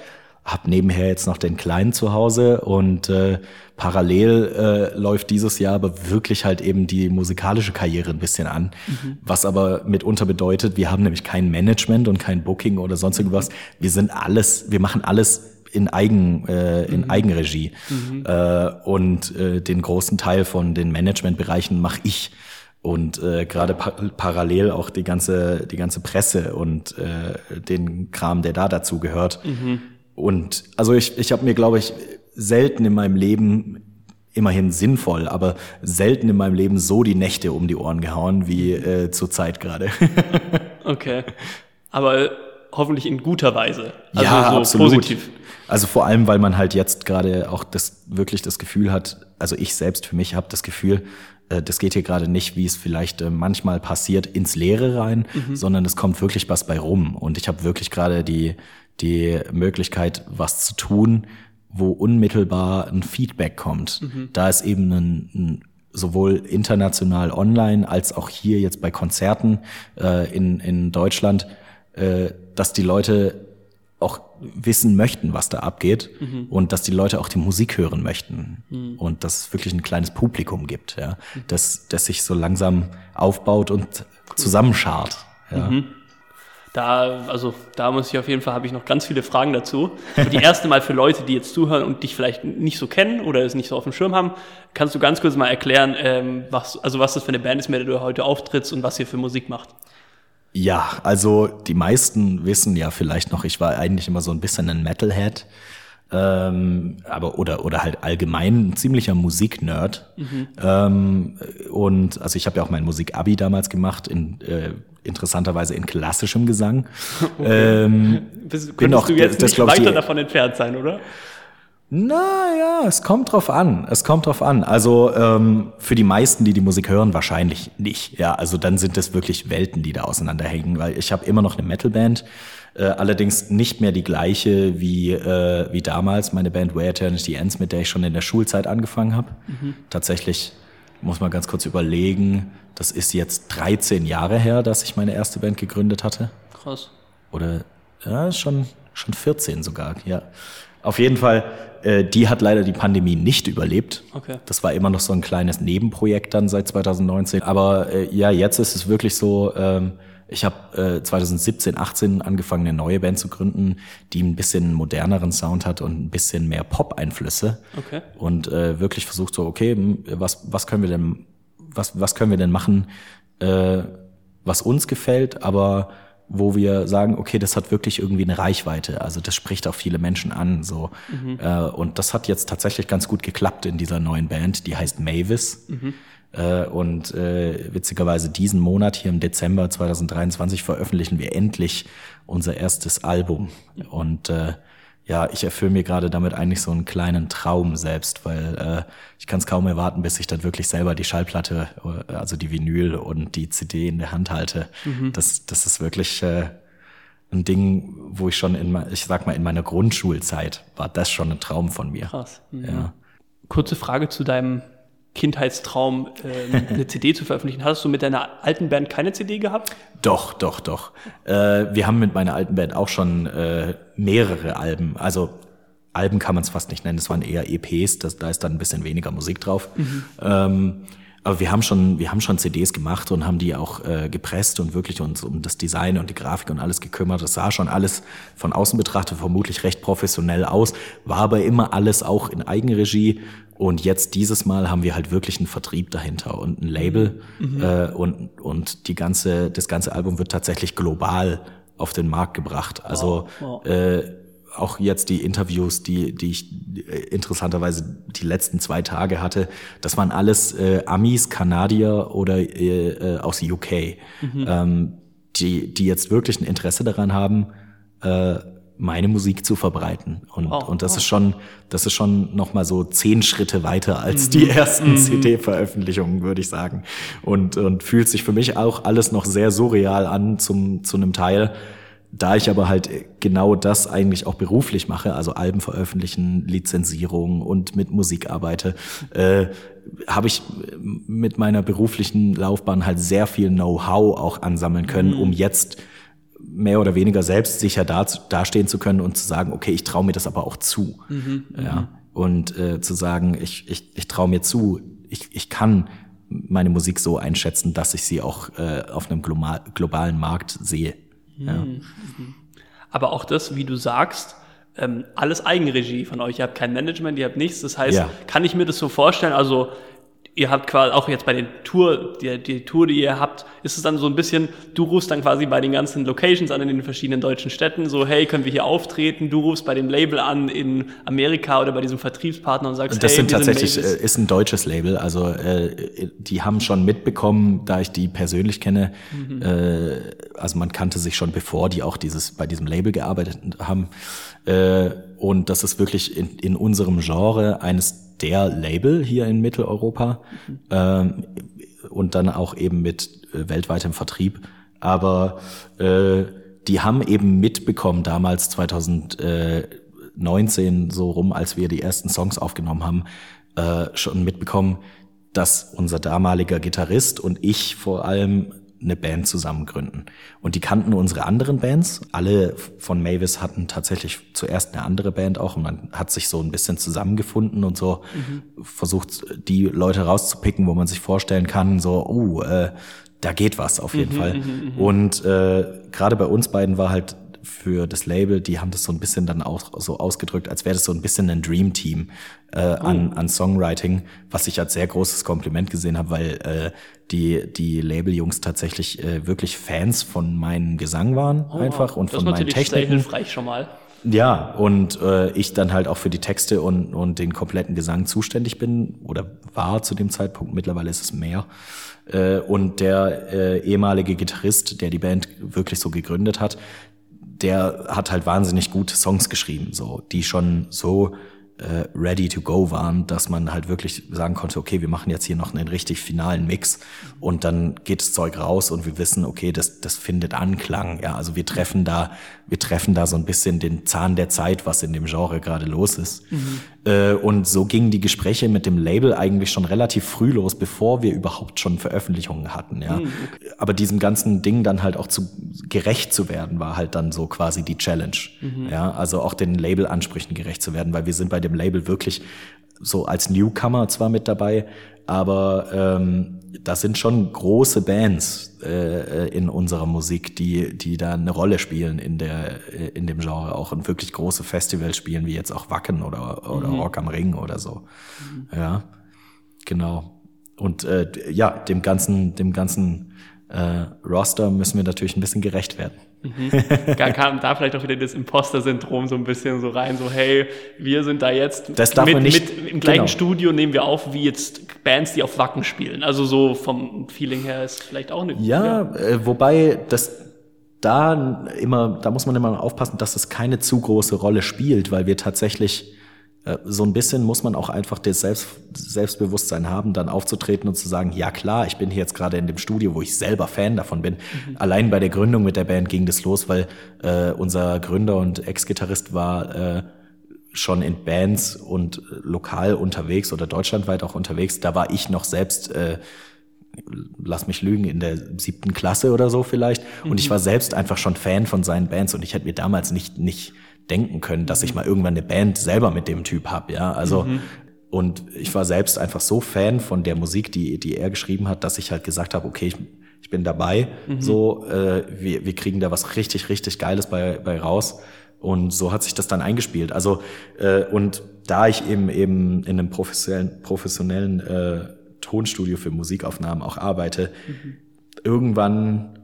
hab nebenher jetzt noch den Kleinen zu Hause und äh, parallel äh, läuft dieses Jahr aber wirklich halt eben die musikalische Karriere ein bisschen an, mhm. was aber mitunter bedeutet, wir haben nämlich kein Management und kein Booking oder sonst irgendwas. Wir sind alles, wir machen alles in Eigen äh, in mhm. Eigenregie mhm. Äh, und äh, den großen Teil von den Managementbereichen mache ich und äh, gerade pa parallel auch die ganze die ganze Presse und äh, den Kram, der da dazu gehört. Mhm. Und also ich, ich habe mir, glaube ich, selten in meinem Leben, immerhin sinnvoll, aber selten in meinem Leben so die Nächte um die Ohren gehauen wie äh, zur Zeit gerade. okay. Aber hoffentlich in guter Weise. Also ja, so absolut. positiv. Also vor allem, weil man halt jetzt gerade auch das wirklich das Gefühl hat, also ich selbst für mich habe das Gefühl, äh, das geht hier gerade nicht, wie es vielleicht äh, manchmal passiert, ins Leere rein, mhm. sondern es kommt wirklich was bei rum. Und ich habe wirklich gerade die die Möglichkeit, was zu tun, wo unmittelbar ein Feedback kommt. Mhm. Da ist eben ein, ein sowohl international online als auch hier jetzt bei Konzerten äh, in, in Deutschland, äh, dass die Leute auch wissen möchten, was da abgeht mhm. und dass die Leute auch die Musik hören möchten mhm. und dass es wirklich ein kleines Publikum gibt, ja, mhm. das, das sich so langsam aufbaut und zusammenschart. Ja. Mhm. Da, also da muss ich auf jeden Fall, habe ich noch ganz viele Fragen dazu. Aber die erste Mal für Leute, die jetzt zuhören und dich vielleicht nicht so kennen oder es nicht so auf dem Schirm haben, kannst du ganz kurz mal erklären, ähm, was, also was das für eine Band ist, mit der du heute auftrittst und was ihr für Musik macht. Ja, also die meisten wissen ja vielleicht noch, ich war eigentlich immer so ein bisschen ein Metalhead. Ähm, aber oder oder halt allgemein ein ziemlicher Musiknerd. Mhm. Ähm, und also ich habe ja auch mein Musikabi damals gemacht in äh, interessanterweise in klassischem Gesang. Okay. Ähm, Bist, bin auch, du jetzt das, nicht weiter die, davon entfernt sein, oder? Na ja, es kommt drauf an. Es kommt drauf an. Also ähm, für die meisten, die die Musik hören, wahrscheinlich nicht. Ja, also dann sind es wirklich Welten, die da auseinanderhängen, weil ich habe immer noch eine Metalband, äh, allerdings nicht mehr die gleiche wie äh, wie damals meine Band Where Eternity Ends, mit der ich schon in der Schulzeit angefangen habe. Mhm. Tatsächlich muss man ganz kurz überlegen. Das ist jetzt 13 Jahre her, dass ich meine erste Band gegründet hatte. Krass. Oder ja, schon schon 14 sogar. Ja. Auf jeden Fall, äh, die hat leider die Pandemie nicht überlebt. Okay. Das war immer noch so ein kleines Nebenprojekt dann seit 2019. Aber äh, ja, jetzt ist es wirklich so, ähm, ich habe äh, 2017, 18 angefangen, eine neue Band zu gründen, die ein bisschen moderneren Sound hat und ein bisschen mehr Pop-Einflüsse. Okay. Und äh, wirklich versucht so, okay, was, was können wir denn, was, was können wir denn machen, äh, was uns gefällt, aber wo wir sagen, okay, das hat wirklich irgendwie eine Reichweite. Also das spricht auch viele Menschen an. So. Mhm. Äh, und das hat jetzt tatsächlich ganz gut geklappt in dieser neuen Band, die heißt Mavis. Mhm. Äh, und äh, witzigerweise diesen Monat, hier im Dezember 2023, veröffentlichen wir endlich unser erstes Album. Und äh, ja, ich erfülle mir gerade damit eigentlich so einen kleinen Traum selbst, weil äh, ich kann es kaum erwarten, bis ich dann wirklich selber die Schallplatte, äh, also die Vinyl und die CD in der Hand halte. Mhm. Das, das ist wirklich äh, ein Ding, wo ich schon in, ich sag mal, in meiner Grundschulzeit war das schon ein Traum von mir. Krass. Mhm. Ja. Kurze Frage zu deinem Kindheitstraum, äh, eine CD zu veröffentlichen. Hattest du mit deiner alten Band keine CD gehabt? Doch, doch, doch. Äh, wir haben mit meiner alten Band auch schon äh, mehrere Alben. Also Alben kann man es fast nicht nennen, das waren eher EPs, das, da ist dann ein bisschen weniger Musik drauf. Mhm. Ähm, aber wir haben schon, wir haben schon CDs gemacht und haben die auch äh, gepresst und wirklich uns um das Design und die Grafik und alles gekümmert. Das sah schon alles von außen betrachtet vermutlich recht professionell aus, war aber immer alles auch in Eigenregie und jetzt dieses Mal haben wir halt wirklich einen Vertrieb dahinter und ein Label mhm. äh, und und die ganze das ganze Album wird tatsächlich global auf den Markt gebracht. Also wow. Wow. Äh, auch jetzt die Interviews, die die ich äh, interessanterweise die letzten zwei Tage hatte, das waren alles äh, Amis, Kanadier oder äh, äh aus UK, mhm. ähm, die die jetzt wirklich ein Interesse daran haben. Äh, meine Musik zu verbreiten. Und, oh, und das oh. ist schon, das ist schon noch mal so zehn Schritte weiter als mhm. die ersten mhm. CD-Veröffentlichungen, würde ich sagen. Und, und fühlt sich für mich auch alles noch sehr surreal an zum, zu einem Teil. Da ich aber halt genau das eigentlich auch beruflich mache, also Alben veröffentlichen, Lizenzierung und mit Musik arbeite, äh, habe ich mit meiner beruflichen Laufbahn halt sehr viel Know-how auch ansammeln können, mhm. um jetzt mehr oder weniger selbstsicher da, dastehen zu können und zu sagen, okay, ich traue mir das aber auch zu. Mhm, ja. Mhm. Und äh, zu sagen, ich, ich, ich traue mir zu, ich, ich kann meine Musik so einschätzen, dass ich sie auch äh, auf einem global, globalen Markt sehe. Mhm. Ja. Mhm. Aber auch das, wie du sagst, ähm, alles Eigenregie von euch. Ihr habt kein Management, ihr habt nichts. Das heißt, ja. kann ich mir das so vorstellen? Also ihr habt quasi auch jetzt bei den Tour, die, die Tour, die ihr habt, ist es dann so ein bisschen, du rufst dann quasi bei den ganzen Locations an in den verschiedenen deutschen Städten, so hey, können wir hier auftreten? Du rufst bei dem Label an in Amerika oder bei diesem Vertriebspartner und sagst, das hey, sind tatsächlich sind äh, ist ein deutsches Label, also äh, die haben schon mitbekommen, da ich die persönlich kenne, mhm. äh, also man kannte sich schon bevor die auch dieses bei diesem Label gearbeitet haben äh, und das ist wirklich in, in unserem Genre eines der Label hier in Mitteleuropa mhm. ähm, und dann auch eben mit äh, weltweitem Vertrieb. Aber äh, die haben eben mitbekommen damals 2000, äh, 19 so rum, als wir die ersten Songs aufgenommen haben, äh, schon mitbekommen, dass unser damaliger Gitarrist und ich vor allem eine Band zusammen gründen. Und die kannten unsere anderen Bands. Alle von Mavis hatten tatsächlich zuerst eine andere Band auch und man hat sich so ein bisschen zusammengefunden und so mhm. versucht, die Leute rauszupicken, wo man sich vorstellen kann, so, oh, äh, da geht was auf jeden mhm, Fall. Mhm, mhm. und äh, gerade bei uns beiden war halt für das Label, die haben das so ein bisschen dann auch so ausgedrückt, als wäre das so ein bisschen ein Dream Team äh, oh. an, an Songwriting, was ich als sehr großes Kompliment gesehen habe, weil äh, die, die Label-Jungs tatsächlich äh, wirklich Fans von meinem Gesang waren oh, einfach und von meinen Techniken. Das ist natürlich sehr hilfreich schon mal. Ja, und äh, ich dann halt auch für die Texte und, und den kompletten Gesang zuständig bin oder war zu dem Zeitpunkt, mittlerweile ist es mehr. Äh, und der äh, ehemalige Gitarrist, der die Band wirklich so gegründet hat, der hat halt wahnsinnig gute Songs geschrieben, so, die schon so äh, ready to go waren, dass man halt wirklich sagen konnte, okay, wir machen jetzt hier noch einen richtig finalen Mix und dann geht das Zeug raus und wir wissen, okay, das, das findet Anklang. Ja, also wir treffen da, wir treffen da so ein bisschen den Zahn der Zeit, was in dem Genre gerade los ist. Mhm. Äh, und so gingen die Gespräche mit dem Label eigentlich schon relativ früh los, bevor wir überhaupt schon Veröffentlichungen hatten. Ja, mhm, aber diesem ganzen Ding dann halt auch zu gerecht zu werden, war halt dann so quasi die Challenge. Mhm. Ja, also auch den Label-Ansprüchen gerecht zu werden, weil wir sind bei dem Label wirklich so als Newcomer zwar mit dabei, aber ähm, das sind schon große Bands äh, in unserer Musik, die die da eine Rolle spielen in der äh, in dem Genre auch und wirklich große Festivals spielen wie jetzt auch Wacken oder oder mhm. Rock am Ring oder so. Mhm. Ja, genau. Und äh, ja, dem ganzen dem ganzen äh, Roster müssen wir natürlich ein bisschen gerecht werden. Mhm. kam da vielleicht auch wieder das Imposter-Syndrom so ein bisschen so rein, so hey, wir sind da jetzt das darf mit, man nicht, mit im gleichen genau. Studio nehmen wir auf wie jetzt Bands, die auf Wacken spielen. Also so vom Feeling her ist vielleicht auch eine Ja, äh, wobei das da immer, da muss man immer aufpassen, dass es keine zu große Rolle spielt, weil wir tatsächlich so ein bisschen muss man auch einfach das Selbst, Selbstbewusstsein haben, dann aufzutreten und zu sagen, ja klar, ich bin hier jetzt gerade in dem Studio, wo ich selber Fan davon bin. Mhm. Allein bei der Gründung mit der Band ging das los, weil äh, unser Gründer und Ex-Gitarrist war äh, schon in Bands und lokal unterwegs oder deutschlandweit auch unterwegs. Da war ich noch selbst äh, lass mich lügen, in der siebten Klasse oder so vielleicht. Und ich mhm. war selbst einfach schon Fan von seinen Bands und ich hätte mir damals nicht, nicht denken können, dass ich mal irgendwann eine Band selber mit dem Typ hab, ja. Also mhm. und ich war selbst einfach so Fan von der Musik, die, die er geschrieben hat, dass ich halt gesagt habe, okay, ich, ich bin dabei. Mhm. So, äh, wir, wir kriegen da was richtig, richtig Geiles bei, bei raus. Und so hat sich das dann eingespielt. Also, äh, und da ich eben eben in einem professionellen, professionellen äh, Tonstudio für Musikaufnahmen auch arbeite, mhm. irgendwann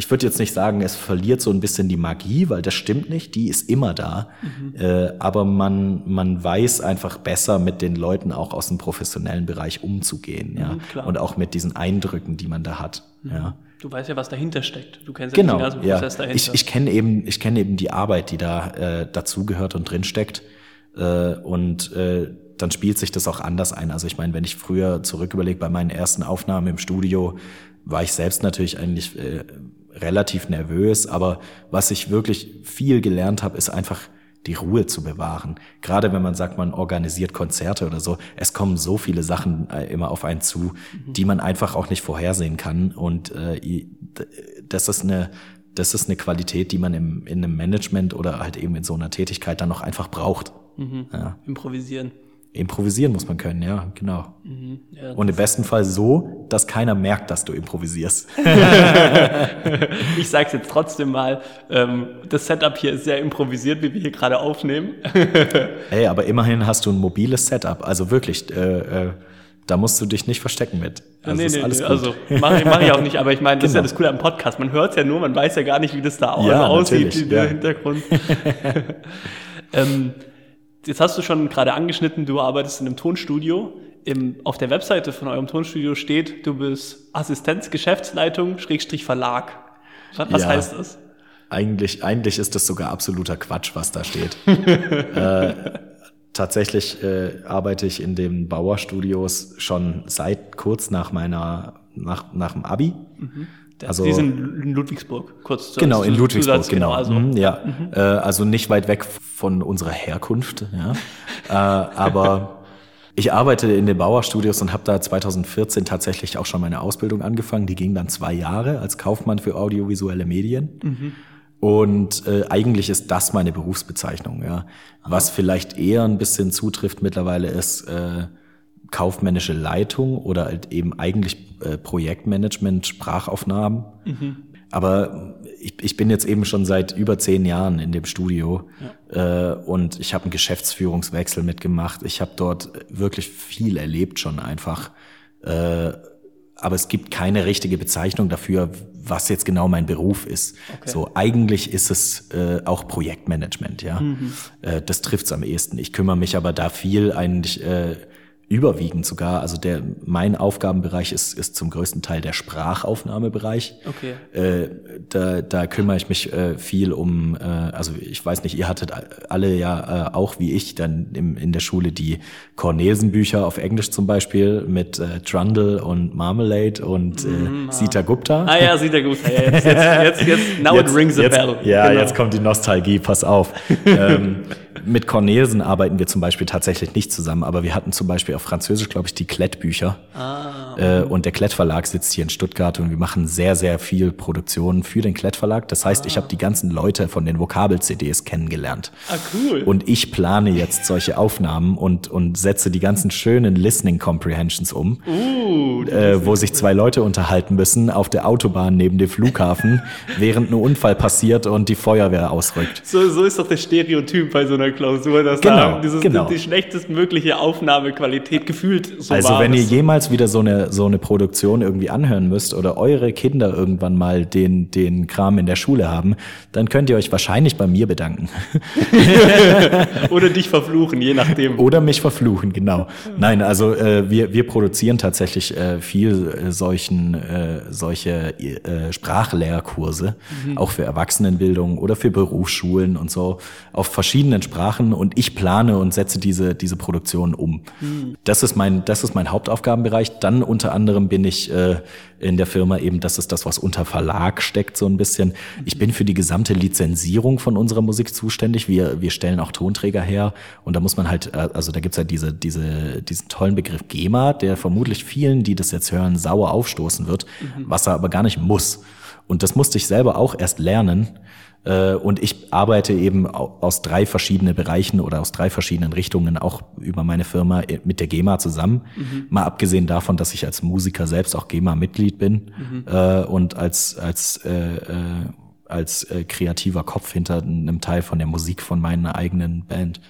ich würde jetzt nicht sagen, es verliert so ein bisschen die Magie, weil das stimmt nicht, die ist immer da. Mhm. Äh, aber man, man weiß einfach besser, mit den Leuten auch aus dem professionellen Bereich umzugehen, ja. Mhm, und auch mit diesen Eindrücken, die man da hat. Mhm. Ja. Du weißt ja, was dahinter steckt. Du kennst genau, ja den Prozess ja. dahinter. Ich, ich kenne eben, ich kenne eben die Arbeit, die da äh, dazugehört und drin steckt. Äh, und äh, dann spielt sich das auch anders ein. Also ich meine, wenn ich früher zurück überlege, bei meinen ersten Aufnahmen im Studio, war ich selbst natürlich eigentlich äh, relativ nervös, aber was ich wirklich viel gelernt habe, ist einfach die Ruhe zu bewahren. Gerade wenn man sagt, man organisiert Konzerte oder so, es kommen so viele Sachen äh, immer auf einen zu, mhm. die man einfach auch nicht vorhersehen kann. Und äh, das ist eine das ist eine Qualität, die man im, in einem Management oder halt eben in so einer Tätigkeit dann noch einfach braucht. Mhm. Ja. Improvisieren improvisieren muss man können, ja, genau. Mhm, ja, und im besten Fall so, dass keiner merkt, dass du improvisierst. ich sag's jetzt trotzdem mal, ähm, das Setup hier ist sehr improvisiert, wie wir hier gerade aufnehmen. hey, aber immerhin hast du ein mobiles Setup, also wirklich, äh, äh, da musst du dich nicht verstecken mit. Also nee, nee, nee, also mache ich, mach ich auch nicht, aber ich meine, das genau. ist ja genau. das Coole am Podcast, man hört's ja nur, man weiß ja gar nicht, wie das da ja, aussieht, ja. der Hintergrund. ähm, Jetzt hast du schon gerade angeschnitten, du arbeitest in einem Tonstudio. Im, auf der Webseite von eurem Tonstudio steht, du bist Assistenz Geschäftsleitung Schrägstrich Verlag. Was ja, heißt das? Eigentlich, eigentlich ist das sogar absoluter Quatsch, was da steht. äh, tatsächlich äh, arbeite ich in den Bauerstudios schon seit kurz nach meiner, nach, nach dem Abi. Mhm. Also, die sind in Ludwigsburg, kurz zu Genau, in Ludwigsburg, Zusatz, genau. genau. Also, mhm, ja, mhm. Äh, also nicht weit weg von unserer Herkunft, ja. äh, aber ich arbeite in den Bauerstudios und habe da 2014 tatsächlich auch schon meine Ausbildung angefangen. Die ging dann zwei Jahre als Kaufmann für audiovisuelle Medien. Mhm. Und äh, eigentlich ist das meine Berufsbezeichnung, ja. Was vielleicht eher ein bisschen zutrifft mittlerweile ist äh, kaufmännische Leitung oder halt eben eigentlich äh, Projektmanagement, Sprachaufnahmen. Mhm. Aber ich, ich bin jetzt eben schon seit über zehn Jahren in dem Studio ja. äh, und ich habe einen Geschäftsführungswechsel mitgemacht. Ich habe dort wirklich viel erlebt schon einfach. Äh, aber es gibt keine richtige Bezeichnung dafür, was jetzt genau mein Beruf ist. Okay. So eigentlich ist es äh, auch Projektmanagement, ja. Mhm. Äh, das trifft's am ehesten. Ich kümmere mich aber da viel eigentlich äh, überwiegend sogar. Also der mein Aufgabenbereich ist, ist zum größten Teil der Sprachaufnahmebereich. Okay. Äh, da, da kümmere ich mich äh, viel um, äh, also ich weiß nicht, ihr hattet alle ja äh, auch wie ich dann im, in der Schule die Cornelsen-Bücher auf Englisch zum Beispiel mit äh, Trundle und Marmalade und äh, mm, Sita Gupta. Ah ja, Sita Gupta. Ja, jetzt, jetzt, jetzt, jetzt, now jetzt, it rings a bell. Ja, genau. jetzt kommt die Nostalgie, pass auf. ähm, mit Cornelsen arbeiten wir zum Beispiel tatsächlich nicht zusammen, aber wir hatten zum Beispiel auf Französisch, glaube ich, die Klettbücher. Ah, äh, und der Klettverlag sitzt hier in Stuttgart und wir machen sehr, sehr viel Produktionen für den Klettverlag. Das heißt, ah. ich habe die ganzen Leute von den Vokabel-CDs kennengelernt. Ah, cool. Und ich plane jetzt solche Aufnahmen und, und setze die ganzen schönen Listening Comprehensions um, uh, äh, wo sich zwei Leute unterhalten müssen auf der Autobahn neben dem Flughafen, während ein Unfall passiert und die Feuerwehr ausrückt. So, so ist doch der Stereotyp bei so einer Klausur, dass genau, da dieses, genau. die, schlechtestmögliche Aufnahmequalität gefühlt so Also wenn ihr jemals wieder so eine, so eine Produktion irgendwie anhören müsst oder eure Kinder irgendwann mal den, den Kram in der Schule haben, dann könnt ihr euch wahrscheinlich bei mir bedanken. oder dich verfluchen, je nachdem. Oder mich verfluchen, genau. Nein, also äh, wir, wir produzieren tatsächlich äh, viel äh, solchen, äh, solche äh, Sprachlehrkurse, mhm. auch für Erwachsenenbildung oder für Berufsschulen und so, auf verschiedenen Sprachen und ich plane und setze diese, diese Produktion um. Mhm. Das ist mein, das ist mein Hauptaufgabenbereich. Dann unter anderem bin ich äh, in der Firma eben, das ist das, was unter Verlag steckt, so ein bisschen. Ich bin für die gesamte Lizenzierung von unserer Musik zuständig. Wir, wir stellen auch Tonträger her und da muss man halt, äh, also da gibt's halt diese, diese, diesen tollen Begriff GEMA, der vermutlich vielen, die das jetzt hören, sauer aufstoßen wird, mhm. was er aber gar nicht muss. Und das musste ich selber auch erst lernen. Äh, und ich arbeite eben aus drei verschiedenen Bereichen oder aus drei verschiedenen Richtungen auch über meine Firma mit der GEMA zusammen. Mhm. Mal abgesehen davon, dass ich als Musiker selbst auch GEMA-Mitglied bin mhm. äh, und als, als, äh, äh, als äh, kreativer Kopf hinter einem Teil von der Musik von meiner eigenen Band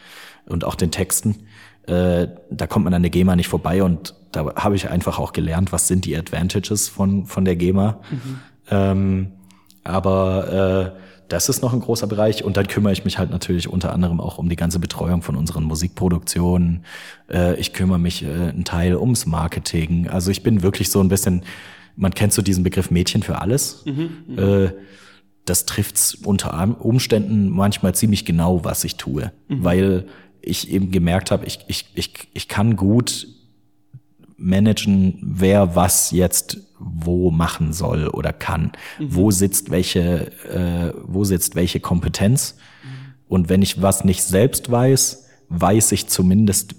und auch den Texten. Äh, da kommt man an der GEMA nicht vorbei und da habe ich einfach auch gelernt, was sind die Advantages von, von der GEMA. Mhm. Ähm, aber äh, das ist noch ein großer Bereich. Und dann kümmere ich mich halt natürlich unter anderem auch um die ganze Betreuung von unseren Musikproduktionen. Äh, ich kümmere mich äh, einen Teil ums Marketing. Also ich bin wirklich so ein bisschen, man kennt so diesen Begriff Mädchen für alles. Mhm, mhm. äh, das trifft's unter Umständen manchmal ziemlich genau, was ich tue. Mhm. Weil ich eben gemerkt habe, ich, ich, ich, ich kann gut managen, wer was jetzt wo machen soll oder kann. Mhm. Wo sitzt welche, äh, wo sitzt welche Kompetenz? Mhm. Und wenn ich was nicht selbst weiß, weiß ich zumindest,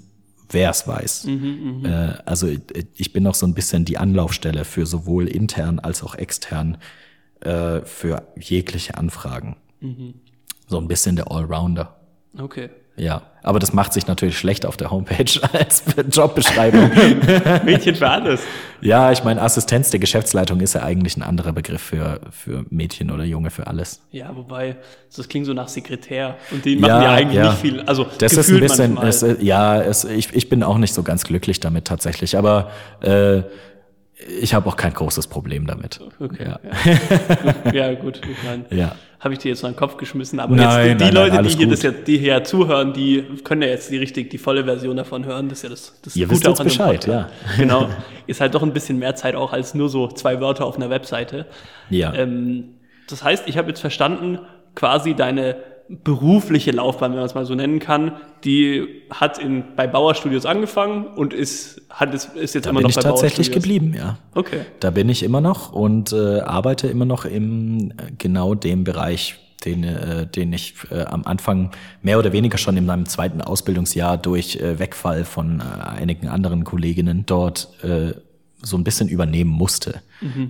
wer es weiß. Mhm, mhm. äh, also ich bin auch so ein bisschen die Anlaufstelle für sowohl intern als auch extern äh, für jegliche Anfragen. Mhm. So ein bisschen der Allrounder. Okay. Ja, aber das macht sich natürlich schlecht auf der Homepage als Jobbeschreibung. Mädchen für alles. Ja, ich meine, Assistenz der Geschäftsleitung ist ja eigentlich ein anderer Begriff für, für Mädchen oder Junge für alles. Ja, wobei, das klingt so nach Sekretär und die machen ja, ja eigentlich ja. nicht viel. Also, das ist ein bisschen, es, ja, es, ich, ich bin auch nicht so ganz glücklich damit tatsächlich, aber äh, ich habe auch kein großes Problem damit. Okay. Ja, ja. ja gut. Ich meine, ja. habe ich dir jetzt mal in den Kopf geschmissen. Aber nein, jetzt die nein, Leute, nein, die hier gut. das jetzt, die hier zuhören, die können ja jetzt die richtig die volle Version davon hören. Das ist ja das, das Ihr wisst jetzt Bescheid, ja. Genau. Ist halt doch ein bisschen mehr Zeit auch als nur so zwei Wörter auf einer Webseite. Ja. Ähm, das heißt, ich habe jetzt verstanden, quasi deine berufliche Laufbahn, wenn man es mal so nennen kann, die hat in, bei Bauer Studios angefangen und ist, hat, ist, ist jetzt da immer bin noch ich bei tatsächlich Bauer Studios. geblieben, ja. Okay. Da bin ich immer noch und äh, arbeite immer noch im äh, genau dem Bereich, den, äh, den ich äh, am Anfang mehr oder weniger schon in meinem zweiten Ausbildungsjahr durch äh, Wegfall von äh, einigen anderen Kolleginnen dort äh, so ein bisschen übernehmen musste.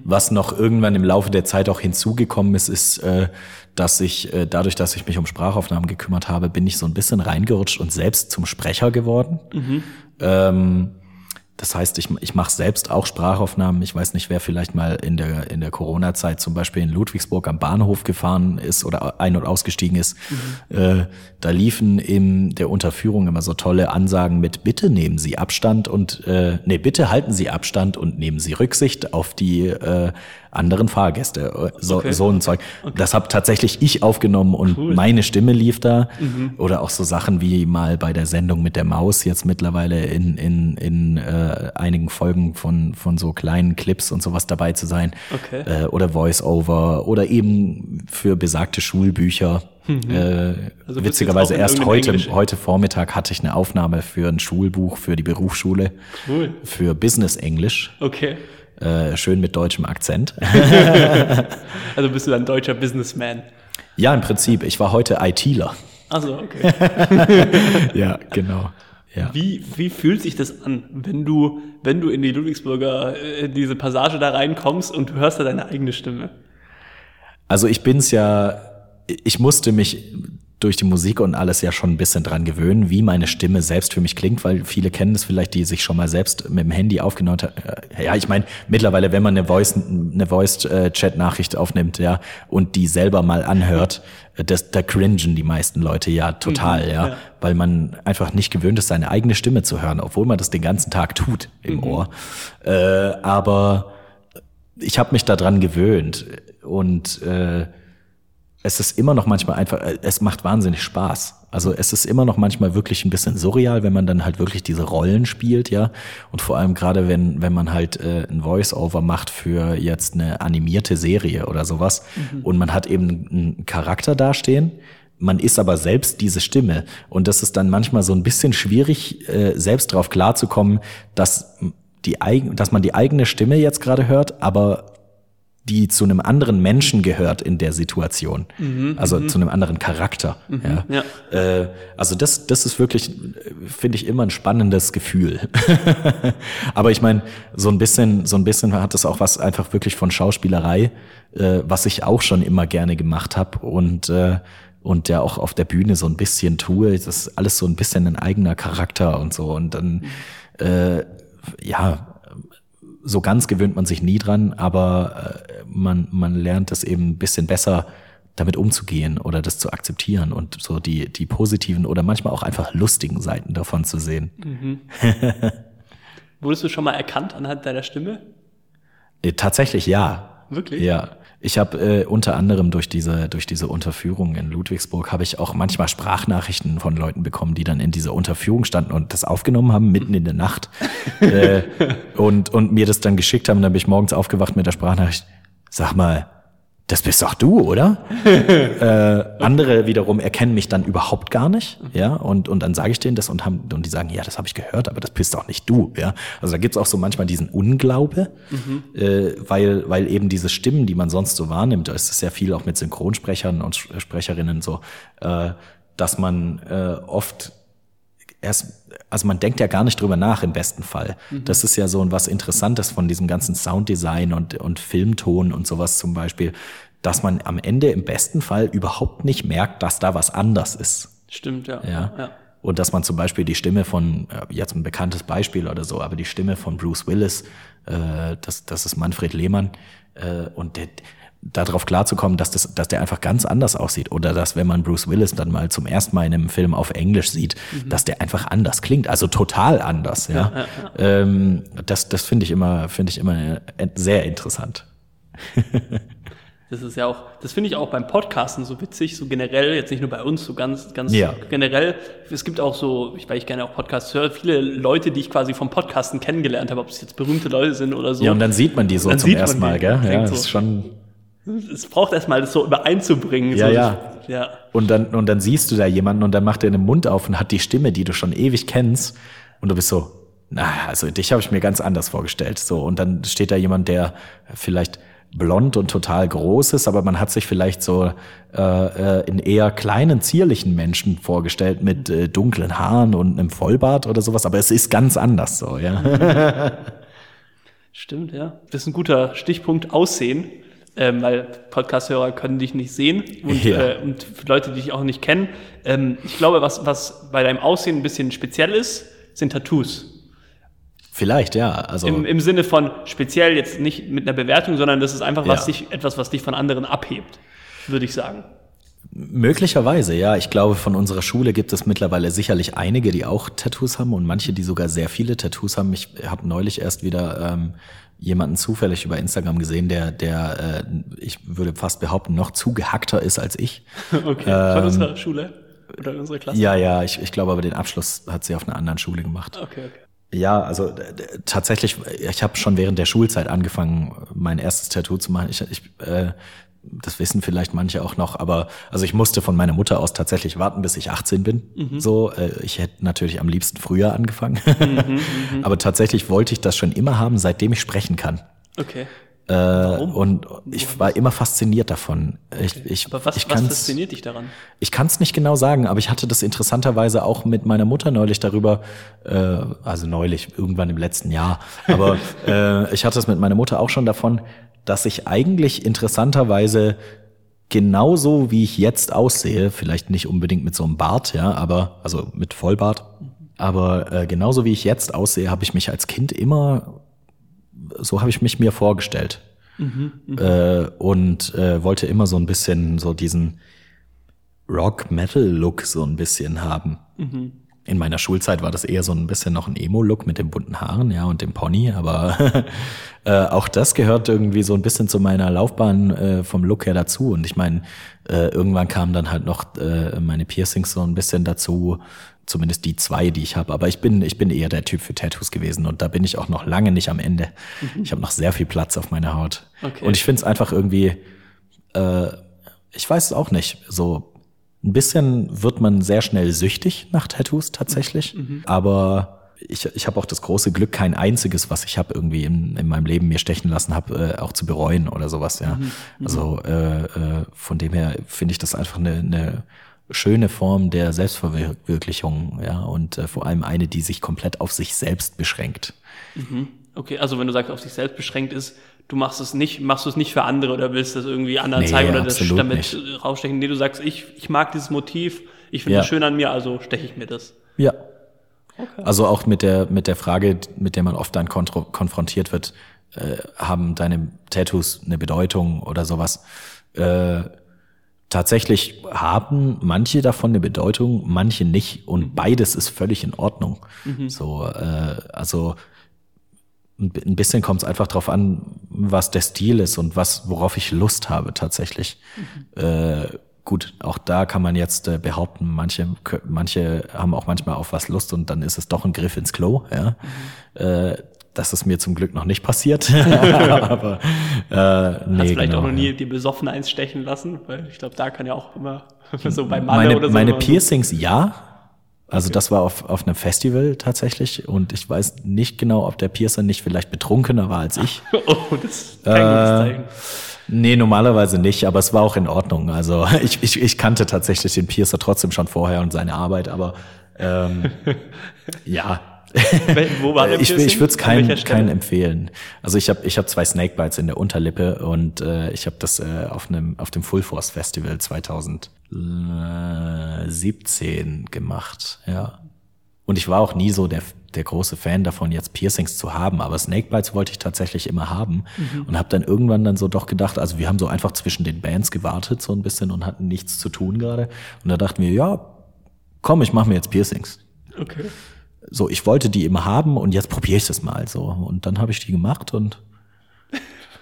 Was noch irgendwann im Laufe der Zeit auch hinzugekommen ist, ist, äh, dass ich äh, dadurch, dass ich mich um Sprachaufnahmen gekümmert habe, bin ich so ein bisschen reingerutscht und selbst zum Sprecher geworden. Ähm, das heißt, ich, ich mache selbst auch Sprachaufnahmen. Ich weiß nicht, wer vielleicht mal in der, in der Corona-Zeit zum Beispiel in Ludwigsburg am Bahnhof gefahren ist oder ein- und ausgestiegen ist. Äh, da liefen in der Unterführung immer so tolle Ansagen mit Bitte nehmen Sie Abstand und äh, nee, bitte halten Sie Abstand und nehmen Sie Rücksicht auf die äh, anderen Fahrgäste. So, Okay. so ein Zeug. Das habe tatsächlich ich aufgenommen und Cool. meine Stimme lief da. Oder auch so Sachen wie mal bei der Sendung mit der Maus jetzt mittlerweile in, in, in äh, einigen Folgen von, von so kleinen Clips und sowas dabei zu sein. Okay. Äh, oder Voice-Over oder eben für besagte Schulbücher. Äh, Also witzigerweise erst heute, Englisch- heute Vormittag hatte ich eine Aufnahme für ein Schulbuch für die Berufsschule. Cool. Für Business Englisch. Okay. Äh, schön mit deutschem Akzent. Also bist du dann deutscher Businessman. ja, im Prinzip. Ich war heute ITler. Also, okay. Ja, genau. Ja. Wie, wie fühlt sich das an, wenn du, wenn du in die Ludwigsburger, äh, in diese Passage da reinkommst und du hörst da deine eigene Stimme? Also ich bin's ja, ich musste mich durch die Musik und alles ja schon ein bisschen dran gewöhnen, wie meine Stimme selbst für mich klingt, weil viele kennen es vielleicht, die sich schon mal selbst mit dem Handy aufgenommen haben. Ja, ich meine, mittlerweile, wenn man eine Voice, eine Voice-Chat-Nachricht aufnimmt, ja, und die selber mal anhört, das, da cringen die meisten Leute ja total, ja, ja. weil man einfach nicht gewöhnt ist, seine eigene Stimme zu hören, obwohl man das den ganzen Tag tut im Ohr. Äh, aber ich habe mich daran gewöhnt und äh, es ist immer noch manchmal einfach, äh, es macht wahnsinnig Spaß. Also es ist immer noch manchmal wirklich ein bisschen surreal, wenn man dann halt wirklich diese Rollen spielt, ja. Und vor allem gerade wenn, wenn man halt äh, ein Voice-Over macht für jetzt eine animierte Serie oder sowas und man hat eben einen Charakter dastehen, man ist aber selbst diese Stimme. Und das ist dann manchmal so ein bisschen schwierig, äh, selbst darauf klarzukommen, dass die eigen, dass man die eigene Stimme jetzt gerade hört, aber die zu einem anderen Menschen gehört in der Situation. also zu einem anderen Charakter. Ja. ja. Äh, also das, das ist wirklich, äh, finde ich, immer ein spannendes Gefühl. Aber ich meine, so ein bisschen, so ein bisschen hat es auch was einfach wirklich von Schauspielerei, äh, was ich auch schon immer gerne gemacht habe und äh, und der auch auf der Bühne so ein bisschen tue. Das ist alles so ein bisschen ein eigener Charakter und so. Und dann, äh, ja, so ganz gewöhnt man sich nie dran, aber äh, man, man lernt es eben ein bisschen besser damit umzugehen oder das zu akzeptieren und so die, die positiven oder manchmal auch einfach lustigen Seiten davon zu sehen. Wurdest du schon mal erkannt anhand deiner Stimme? Äh, tatsächlich ja. Wirklich? Ja. Ich habe äh, unter anderem durch diese, durch diese Unterführung in Ludwigsburg habe ich auch manchmal Sprachnachrichten von Leuten bekommen, die dann in dieser Unterführung standen und das aufgenommen haben, mitten in der Nacht. äh, und, und mir das dann geschickt haben. Dann bin ich morgens aufgewacht mit der Sprachnachricht. Sag mal, das bist doch du, oder? äh, andere wiederum erkennen mich dann überhaupt gar nicht, ja, und, und dann sage ich denen das und haben, und die sagen, ja, das habe ich gehört, aber das bist doch nicht du, ja. Also da gibt's auch so manchmal diesen Unglaube, äh, weil, weil eben diese Stimmen, die man sonst so wahrnimmt, da ist es sehr viel auch mit Synchronsprechern und Sprecherinnen so, äh, dass man äh, oft erst, also man denkt ja gar nicht drüber nach im besten Fall. Das ist ja so ein was Interessantes von diesem ganzen Sounddesign und, und Filmton und sowas zum Beispiel, dass man am Ende im besten Fall überhaupt nicht merkt, dass da was anders ist. Stimmt, ja. Ja. ja. Und dass man zum Beispiel die Stimme von, äh, jetzt ein bekanntes Beispiel oder so, aber die Stimme von Bruce Willis, äh, das, das ist Manfred Lehmann, äh, und der, darauf klarzukommen, dass, das, dass der einfach ganz anders aussieht. Oder dass, wenn man Bruce Willis dann mal zum ersten Mal in einem Film auf Englisch sieht, dass der einfach anders klingt. Also total anders, ja. Ähm, das das finde ich immer, finde ich immer äh, sehr interessant. Das ist ja auch, das finde ich auch beim Podcasten so witzig, so generell, jetzt nicht nur bei uns, so ganz, ganz Ja. generell. Es gibt auch so, ich, weil ich gerne auch Podcasts höre, viele Leute, die ich quasi vom Podcasten kennengelernt habe, ob es jetzt berühmte Leute sind oder so. Ja, und dann sieht man die so Dann zum ersten. Mal, gell? Ja, das ist schon, Es braucht erstmal das so übereinzubringen. Ja, so ja. ja. Und dann, und dann siehst du da jemanden und dann macht er den Mund auf und hat die Stimme, die du schon ewig kennst. Und du bist so, na, also dich habe ich mir ganz anders vorgestellt. So, und dann steht da jemand, der vielleicht blond und total groß ist, aber man hat sich vielleicht so äh, äh, in eher kleinen, zierlichen Menschen vorgestellt mit äh, dunklen Haaren und einem Vollbart oder sowas, aber es ist ganz anders so, ja. Stimmt, ja. Das ist ein guter Stichpunkt, Aussehen. Ähm, weil Podcast-Hörer können dich nicht sehen und, Ja. äh, und Leute, die dich auch nicht kennen. Ähm, ich glaube, was, was bei deinem Aussehen ein bisschen speziell ist, sind Tattoos. Vielleicht, ja. Also Im, Im Sinne von speziell jetzt nicht mit einer Bewertung, sondern das ist einfach was Ja. dich, etwas, was dich von anderen abhebt, würde ich sagen. Möglicherweise, ja. Ich glaube, von unserer Schule gibt es mittlerweile sicherlich einige, die auch Tattoos haben und manche, die sogar sehr viele Tattoos haben. Ich habe neulich erst wieder ähm, jemanden zufällig über Instagram gesehen, der, der, äh, ich würde fast behaupten, noch zugehackter ist als ich. Okay. von unserer Schule oder unserer Klasse? Ähm, Ja, ja, ich, ich glaube aber den Abschluss hat sie auf einer anderen Schule gemacht. Okay, okay. Ja, also tatsächlich, ich habe schon während der Schulzeit angefangen, mein erstes Tattoo zu machen. Ich, ich, äh, das wissen vielleicht manche auch noch, aber also ich musste von meiner Mutter aus tatsächlich warten, bis ich 18 bin. So, äh, ich hätte natürlich am liebsten früher angefangen, aber tatsächlich wollte ich das schon immer haben, seitdem ich sprechen kann. Okay. Äh, und ich war immer fasziniert davon. Ich, ich, Aber was, ich was fasziniert dich daran? ich kann es nicht genau sagen, aber ich hatte das interessanterweise auch mit meiner Mutter neulich darüber, äh, also neulich, irgendwann im letzten Jahr, aber äh, ich hatte es mit meiner Mutter auch schon davon, dass ich eigentlich interessanterweise genauso wie ich jetzt aussehe, vielleicht nicht unbedingt mit so einem Bart, ja, aber also mit Vollbart, aber äh, genauso wie ich jetzt aussehe, habe ich mich als Kind immer, so habe ich mich mir vorgestellt. Äh, und äh, wollte immer so ein bisschen so diesen Rock-Metal-Look so ein bisschen haben. In meiner Schulzeit war das eher so ein bisschen noch ein Emo-Look mit den bunten Haaren, ja, und dem Pony, aber äh, auch das gehört irgendwie so ein bisschen zu meiner Laufbahn äh, vom Look her dazu. Und ich meine, äh, irgendwann kamen dann halt noch äh, meine Piercings so ein bisschen dazu, zumindest die zwei, die ich habe. Aber ich bin, ich bin eher der Typ für Tattoos gewesen und da bin ich auch noch lange nicht am Ende. Ich habe noch sehr viel Platz auf meiner Haut. Okay. Und ich finde es einfach irgendwie, äh, ich weiß es auch nicht, so ein bisschen wird man sehr schnell süchtig nach Tattoos tatsächlich. Aber ich, ich habe auch das große Glück, kein einziges, was ich habe irgendwie in, in meinem Leben mir stechen lassen habe, äh, auch zu bereuen oder sowas. Ja, also äh, äh, von dem her finde ich das einfach eine, eine schöne Form der Selbstverwirklichung, ja, und äh, vor allem eine, die sich komplett auf sich selbst beschränkt. Okay, also wenn du sagst, auf sich selbst beschränkt ist, du machst es nicht, machst du es nicht für andere oder willst das irgendwie anderen Nee, zeigen oder das damit nicht. rausstechen. Nee, du sagst, ich, ich mag dieses Motiv, ich finde Ja. es schön an mir, also steche ich mir das. Ja. Also auch mit der, mit der Frage, mit der man oft dann konfrontiert wird, äh, haben deine Tattoos eine Bedeutung oder sowas? Äh, tatsächlich haben manche davon eine Bedeutung, manche nicht und beides ist völlig in Ordnung. So, äh, also ein bi- ein bisschen kommt es einfach drauf an, was der Stil ist und was, worauf ich Lust habe tatsächlich. Äh, gut, auch da kann man jetzt äh, behaupten, manche, manche haben auch manchmal auf was Lust und dann ist es doch ein Griff ins Klo. Ja? Äh, das ist mir zum Glück noch nicht passiert. Aber äh, nee, Hast vielleicht genau, auch noch nie ja. die besoffen eins stechen lassen, weil ich glaube, da kann ja auch immer so bei Malle meine, oder so. meine immer so- Piercings ja. Also das war auf, auf einem Festival tatsächlich und ich weiß nicht genau, ob der Piercer nicht vielleicht betrunkener war als ich. Oh, das ist kein gutes Äh, Zeichen. Nee, normalerweise nicht, aber es war auch in Ordnung. Also ich, ich, ich kannte tatsächlich den Piercer trotzdem schon vorher und seine Arbeit, aber ähm, ja. Wo war der ich Piercing? ich würde es keinen keinen empfehlen. Also ich habe ich hab zwei Snakebites in der Unterlippe und äh, ich habe das äh, auf einem auf dem Full Force Festival 2017 gemacht, ja. Und ich war auch nie so der der große Fan davon, jetzt Piercings zu haben, aber Snakebites wollte ich tatsächlich immer haben und habe dann irgendwann dann so doch gedacht, also wir haben so einfach zwischen den Bands gewartet so ein bisschen und hatten nichts zu tun gerade und da dachten wir, ja, komm, ich mache mir jetzt Piercings Okay. So, ich wollte die immer haben und jetzt probiere ich das mal so. Und dann habe ich die gemacht und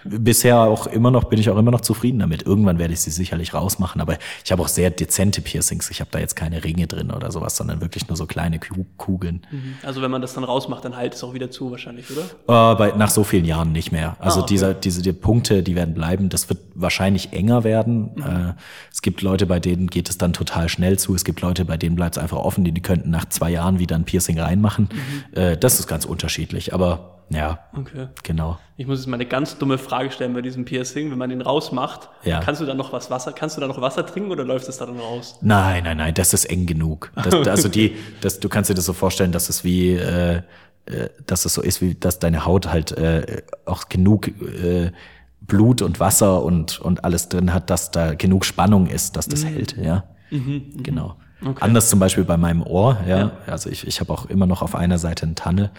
bisher auch immer noch, bin ich auch immer noch zufrieden damit. Irgendwann werde ich sie sicherlich rausmachen, aber ich habe auch sehr dezente Piercings. Ich habe da jetzt keine Ringe drin oder sowas, sondern wirklich nur so kleine Kugeln. Mhm. Also wenn man das dann rausmacht, dann halt es auch wieder zu wahrscheinlich, oder? Äh, bei, nach so vielen Jahren nicht mehr. Also ah, okay. dieser, diese die Punkte, die werden bleiben. Das wird wahrscheinlich enger werden. Mhm. Äh, es gibt Leute, bei denen geht es dann total schnell zu. Es gibt Leute, bei denen bleibt es einfach offen. Die, die könnten nach zwei Jahren wieder ein Piercing reinmachen. Mhm. Äh, das ist ganz unterschiedlich. Aber ja, okay. genau. Ich muss jetzt mal eine ganz dumme Frage stellen bei diesem Piercing. Wenn man den rausmacht, ja. kannst du da noch was Wasser, kannst du da noch Wasser trinken oder läuft das da dann raus? Nein, nein, nein, das ist eng genug. Das, also die, das, du kannst dir das so vorstellen, dass es wie, äh, äh, dass es so ist, wie dass deine Haut halt äh, auch genug äh, Blut und Wasser und, und alles drin hat, dass da genug Spannung ist, dass das mhm. hält, ja. Mhm, mhm. genau. Okay. Anders zum Beispiel bei meinem Ohr, ja. ja. Also ich, ich habe auch immer noch auf einer Seite einen Tanne,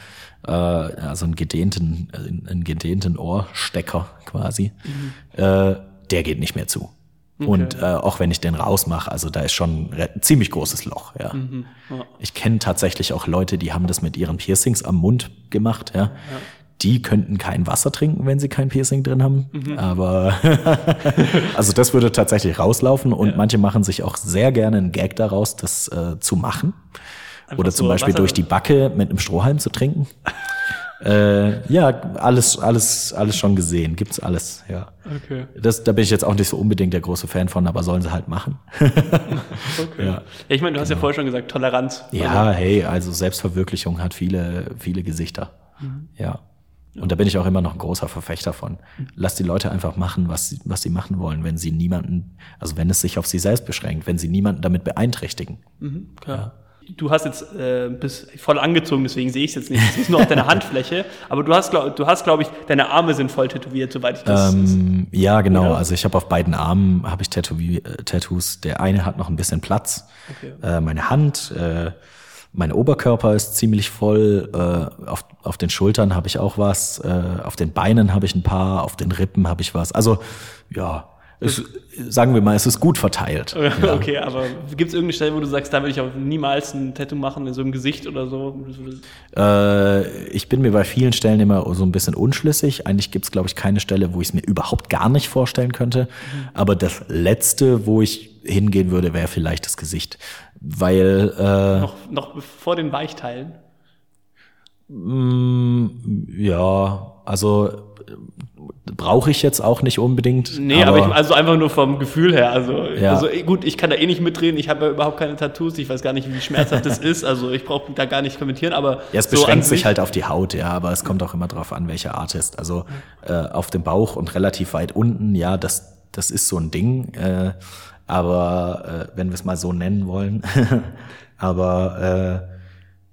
äh, also einen gedehnten, einen gedehnten Ohrstecker quasi. Mhm. Äh, der geht nicht mehr zu. Okay. Und äh, auch wenn ich den rausmache, also da ist schon ein ziemlich großes Loch, ja. Mhm. ja. Ich kenne tatsächlich auch Leute, die haben das mit ihren Piercings am Mund gemacht, ja. ja die könnten kein Wasser trinken, wenn sie kein Piercing drin haben. Mhm. Aber also das würde tatsächlich rauslaufen und ja. manche machen sich auch sehr gerne einen Gag daraus, das äh, zu machen. Einfach Oder zum so Beispiel Wasser durch die Backe mit einem Strohhalm zu trinken. äh, ja, alles, alles, alles schon gesehen. Gibt's alles, ja. Okay. Das, da bin ich jetzt auch nicht so unbedingt der große Fan von, aber sollen sie halt machen. okay. Ja. ja ich meine, du hast ja genau. vorher schon gesagt, Toleranz. Ja, also. hey, also Selbstverwirklichung hat viele, viele Gesichter. Mhm. Ja. Und da bin ich auch immer noch ein großer Verfechter von. Lass die Leute einfach machen, was sie, was sie machen wollen, wenn sie niemanden, also wenn es sich auf sie selbst beschränkt, wenn sie niemanden damit beeinträchtigen. Mhm, klar. Ja. Du hast jetzt äh, bis voll angezogen, deswegen sehe ich es jetzt nicht. Es ist nur auf deiner Handfläche. Aber du hast, glaub, du hast, glaube ich, deine Arme sind voll tätowiert, soweit ich das. Ähm, ja, genau. Oder? Also ich habe auf beiden Armen habe ich Tätowie äh, Tattoos. Der eine hat noch ein bisschen Platz. Okay. Äh, meine Hand. Äh, mein Oberkörper ist ziemlich voll, äh, auf, auf den Schultern habe ich auch was, äh, auf den Beinen habe ich ein paar, auf den Rippen habe ich was. Also ja, es, sagen wir mal, es ist gut verteilt. Ja. Okay, aber gibt es irgendeine Stelle, wo du sagst, da würde ich auch niemals ein Tattoo machen, in so einem Gesicht oder so? Äh, ich bin mir bei vielen Stellen immer so ein bisschen unschlüssig. Eigentlich gibt es, glaube ich, keine Stelle, wo ich es mir überhaupt gar nicht vorstellen könnte. Mhm. Aber das Letzte, wo ich hingehen würde, wäre vielleicht das Gesicht. Weil äh, noch, noch vor den Weichteilen? Mm, ja, also äh, brauche ich jetzt auch nicht unbedingt. Nee, aber, aber ich, also einfach nur vom Gefühl her. Also, ja. also gut, ich kann da eh nicht mitreden. Ich habe ja überhaupt keine Tattoos. Ich weiß gar nicht, wie schmerzhaft das ist. Also ich brauche da gar nicht kommentieren. Aber ja, es so beschränkt sich halt auf die Haut, ja. Aber es kommt auch immer drauf an, welcher Artist. Also äh, auf dem Bauch und relativ weit unten, ja, das das ist so ein Ding. Äh, aber äh, wenn wir es mal so nennen wollen. aber äh,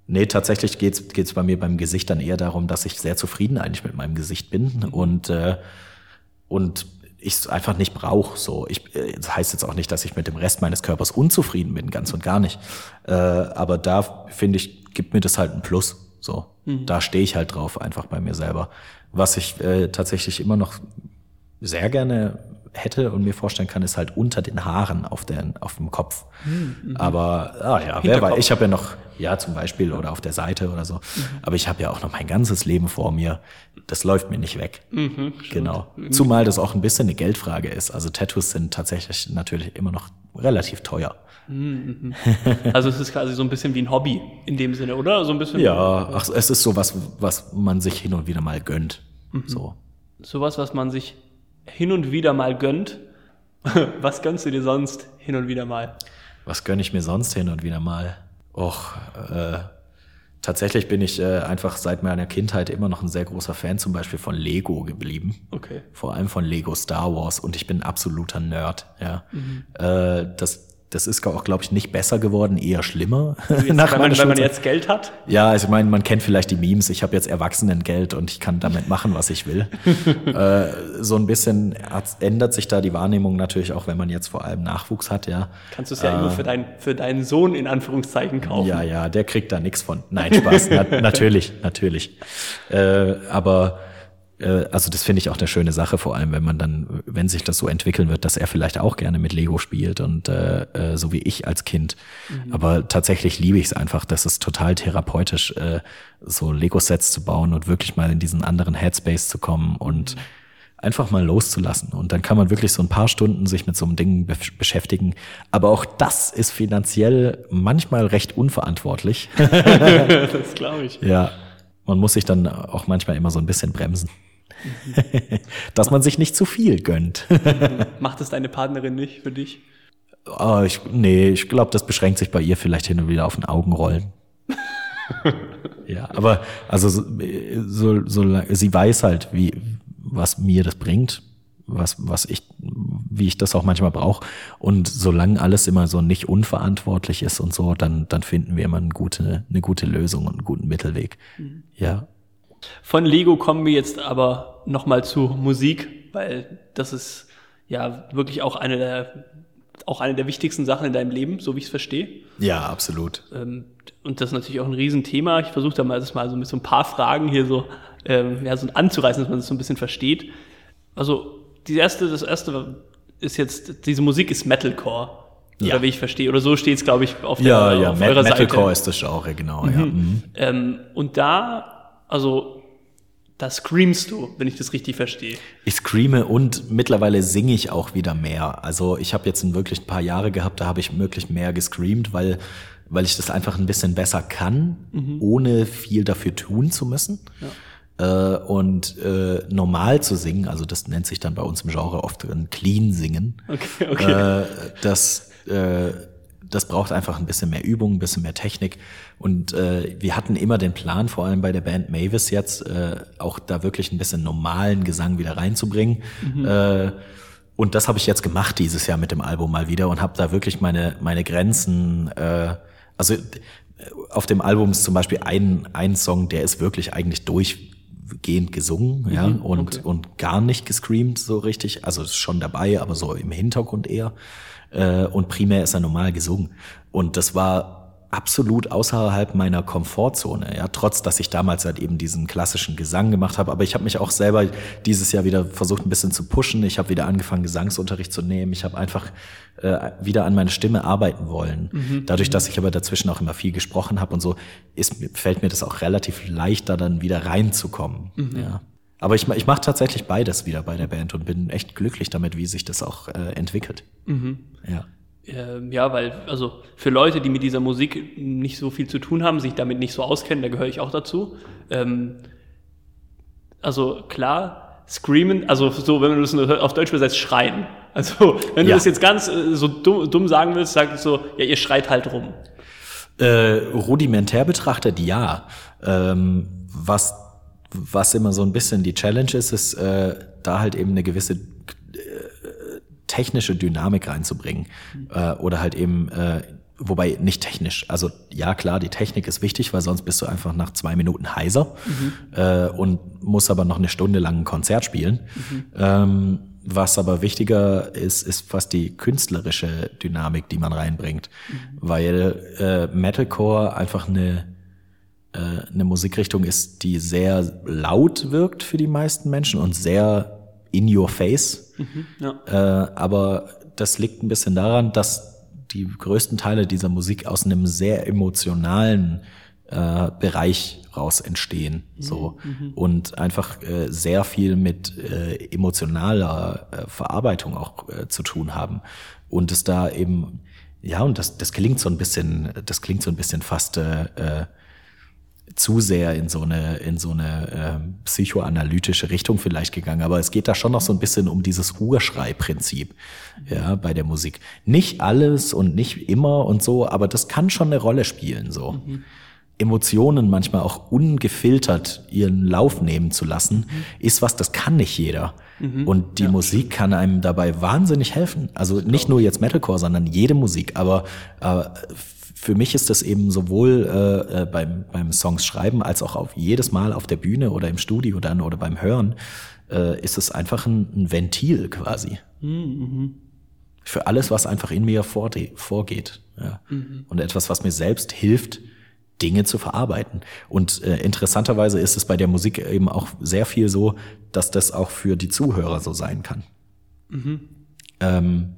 nee, tatsächlich geht's geht's bei mir beim Gesicht dann eher darum, dass ich sehr zufrieden eigentlich mit meinem Gesicht bin mhm. und äh, und ich es einfach nicht brauche. So, ich, äh, das heißt jetzt auch nicht, dass ich mit dem Rest meines Körpers unzufrieden bin, ganz und gar nicht. Äh, aber da finde ich, gibt mir das halt ein Plus. So, mhm. da stehe ich halt drauf, einfach bei mir selber. Was ich äh, tatsächlich immer noch sehr gerne hätte und mir vorstellen kann, ist halt unter den Haaren auf, den, auf dem Kopf. Mhm. Aber ah ja, wer weiß, ich habe ja noch, ja zum Beispiel oder auf der Seite oder so, mhm. aber ich habe ja auch noch mein ganzes Leben vor mir. Das läuft mir nicht weg. Mhm, genau. Zumal das auch ein bisschen eine Geldfrage ist. Also Tattoos sind tatsächlich natürlich immer noch relativ teuer. Mhm, mhm. Also es ist quasi so ein bisschen wie ein Hobby in dem Sinne, oder? So ein bisschen. Ja, ach, es ist so was, was man sich hin und wieder mal gönnt. Mhm. So. Sowas, was man sich hin und wieder mal gönnt. Was gönnst du dir sonst hin und wieder mal? Was gönne ich mir sonst hin und wieder mal? Och, äh, tatsächlich bin ich äh, einfach seit meiner Kindheit immer noch ein sehr großer Fan zum Beispiel von Lego geblieben. Okay. Vor allem von Lego Star Wars und ich bin absoluter Nerd. Ja. Mhm. Äh, das das ist auch, glaube ich, nicht besser geworden, eher schlimmer. Jetzt, nach wenn, man, wenn man jetzt Geld hat? Ja, also ich meine, man kennt vielleicht die Memes. Ich habe jetzt Erwachsenengeld und ich kann damit machen, was ich will. äh, so ein bisschen ändert sich da die Wahrnehmung natürlich auch, wenn man jetzt vor allem Nachwuchs hat, ja. Kannst du es ja äh, immer für, dein, für deinen Sohn in Anführungszeichen kaufen. Ja, ja, der kriegt da nichts von. Nein, Spaß. Na, natürlich, natürlich. Äh, aber also das finde ich auch eine schöne Sache, vor allem wenn man dann, wenn sich das so entwickeln wird, dass er vielleicht auch gerne mit Lego spielt und äh, äh, so wie ich als Kind. Mhm. Aber tatsächlich liebe ich es einfach, das ist total therapeutisch, äh, so Lego-Sets zu bauen und wirklich mal in diesen anderen Headspace zu kommen und mhm. einfach mal loszulassen. Und dann kann man wirklich so ein paar Stunden sich mit so einem Ding be beschäftigen. Aber auch das ist finanziell manchmal recht unverantwortlich. das glaube ich. Ja, man muss sich dann auch manchmal immer so ein bisschen bremsen. Dass man sich nicht zu viel gönnt. Macht es deine Partnerin nicht für dich? Oh, ich, nee, ich glaube, das beschränkt sich bei ihr vielleicht hin und wieder auf ein Augenrollen. ja, aber also so, so, so, sie weiß halt, wie, was mir das bringt, was, was ich, wie ich das auch manchmal brauche. Und solange alles immer so nicht unverantwortlich ist und so, dann, dann finden wir immer eine gute, eine gute Lösung und einen guten Mittelweg. Mhm. Ja. Von Lego kommen wir jetzt aber nochmal zu Musik, weil das ist ja wirklich auch eine der auch eine der wichtigsten Sachen in deinem Leben, so wie ich es verstehe. Ja, absolut. Ähm, und das ist natürlich auch ein Riesenthema. Ich versuche da mal das mal so mit so ein paar Fragen hier so, ähm, ja, so anzureißen, dass man das so ein bisschen versteht. Also, die erste, das erste ist jetzt, diese Musik ist Metalcore. Ja. Oder wie ich verstehe. Oder so steht es, glaube ich, auf, der, ja, ja. auf eurer Metalcore Seite. Metalcore ist das Genre, genau. Mhm. Ja. Mhm. Ähm, und da, also da screamst du, wenn ich das richtig verstehe. Ich screame und mittlerweile singe ich auch wieder mehr. Also ich habe jetzt wirklich ein paar Jahre gehabt, da habe ich wirklich mehr gescreamt, weil weil ich das einfach ein bisschen besser kann, mhm. ohne viel dafür tun zu müssen. Ja. Äh, und äh, normal zu singen, also das nennt sich dann bei uns im Genre oft ein Clean Singen. Okay, okay. Äh, das äh, das braucht einfach ein bisschen mehr Übung, ein bisschen mehr Technik. Und äh, wir hatten immer den Plan, vor allem bei der Band Mavis jetzt, äh, auch da wirklich ein bisschen normalen Gesang wieder reinzubringen. Mhm. Äh, und das habe ich jetzt gemacht dieses Jahr mit dem Album mal wieder und habe da wirklich meine meine Grenzen. Äh, also auf dem Album ist zum Beispiel ein ein Song, der ist wirklich eigentlich durchgehend gesungen, mhm, ja, und okay. und gar nicht gescreamt so richtig. Also ist schon dabei, aber so im Hintergrund eher äh, und primär ist er normal gesungen. Und das war absolut außerhalb meiner Komfortzone, ja, trotz dass ich damals halt eben diesen klassischen Gesang gemacht habe, aber ich habe mich auch selber dieses Jahr wieder versucht ein bisschen zu pushen. Ich habe wieder angefangen Gesangsunterricht zu nehmen. Ich habe einfach äh, wieder an meine Stimme arbeiten wollen. Mhm. Dadurch, dass ich aber dazwischen auch immer viel gesprochen habe und so, ist fällt mir das auch relativ leicht da dann wieder reinzukommen, mhm. ja. Aber ich, ich mache tatsächlich beides wieder bei der Band und bin echt glücklich damit, wie sich das auch äh, entwickelt. Mhm. Ja. Ähm, ja, weil, also für Leute, die mit dieser Musik nicht so viel zu tun haben, sich damit nicht so auskennen, da gehöre ich auch dazu. Ähm, also klar, screamen, also so, wenn man das auf Deutsch übersetzt, schreien. Also, wenn du ja. das jetzt ganz äh, so dumm, dumm sagen willst, sag so, ja, ihr schreit halt rum. Äh, rudimentär betrachtet, ja. Ähm, was was immer so ein bisschen die Challenge ist, ist äh, da halt eben eine gewisse technische Dynamik reinzubringen. Mhm. Äh, oder halt eben, äh, wobei nicht technisch. Also ja, klar, die Technik ist wichtig, weil sonst bist du einfach nach zwei Minuten heiser mhm. äh, und musst aber noch eine Stunde lang ein Konzert spielen. Mhm. Ähm, was aber wichtiger ist, ist fast die künstlerische Dynamik, die man reinbringt. Mhm. Weil äh, Metalcore einfach eine äh, eine Musikrichtung ist, die sehr laut wirkt für die meisten Menschen und sehr in your face. Mhm, ja. äh, aber das liegt ein bisschen daran, dass die größten Teile dieser Musik aus einem sehr emotionalen äh, Bereich raus entstehen. Mhm, so mhm. und einfach äh, sehr viel mit äh, emotionaler äh, Verarbeitung auch äh, zu tun haben. Und es da eben, ja, und das, das klingt so ein bisschen, das klingt so ein bisschen fast äh, zu sehr in so eine, in so eine äh, psychoanalytische Richtung vielleicht gegangen. Aber es geht da schon noch so ein bisschen um dieses Urschreiprinzip ja, bei der Musik. Nicht alles und nicht immer und so, aber das kann schon eine Rolle spielen. so. Mhm. Emotionen manchmal auch ungefiltert ihren Lauf nehmen zu lassen, mhm. ist was, das kann nicht jeder. Mhm. Und die ja, Musik kann einem dabei wahnsinnig helfen. Also nicht nur jetzt Metalcore, sondern jede Musik. Aber äh, für mich ist das eben sowohl äh, äh, beim, beim Songs schreiben als auch auf jedes Mal auf der Bühne oder im Studio dann oder beim Hören äh, ist es einfach ein, ein Ventil quasi. Mhm. Für alles, was einfach in mir vor, vorgeht. Ja. Mhm. Und etwas, was mir selbst hilft, Dinge zu verarbeiten. Und äh, interessanterweise ist es bei der Musik eben auch sehr viel so, dass das auch für die Zuhörer so sein kann. Mhm. Ähm,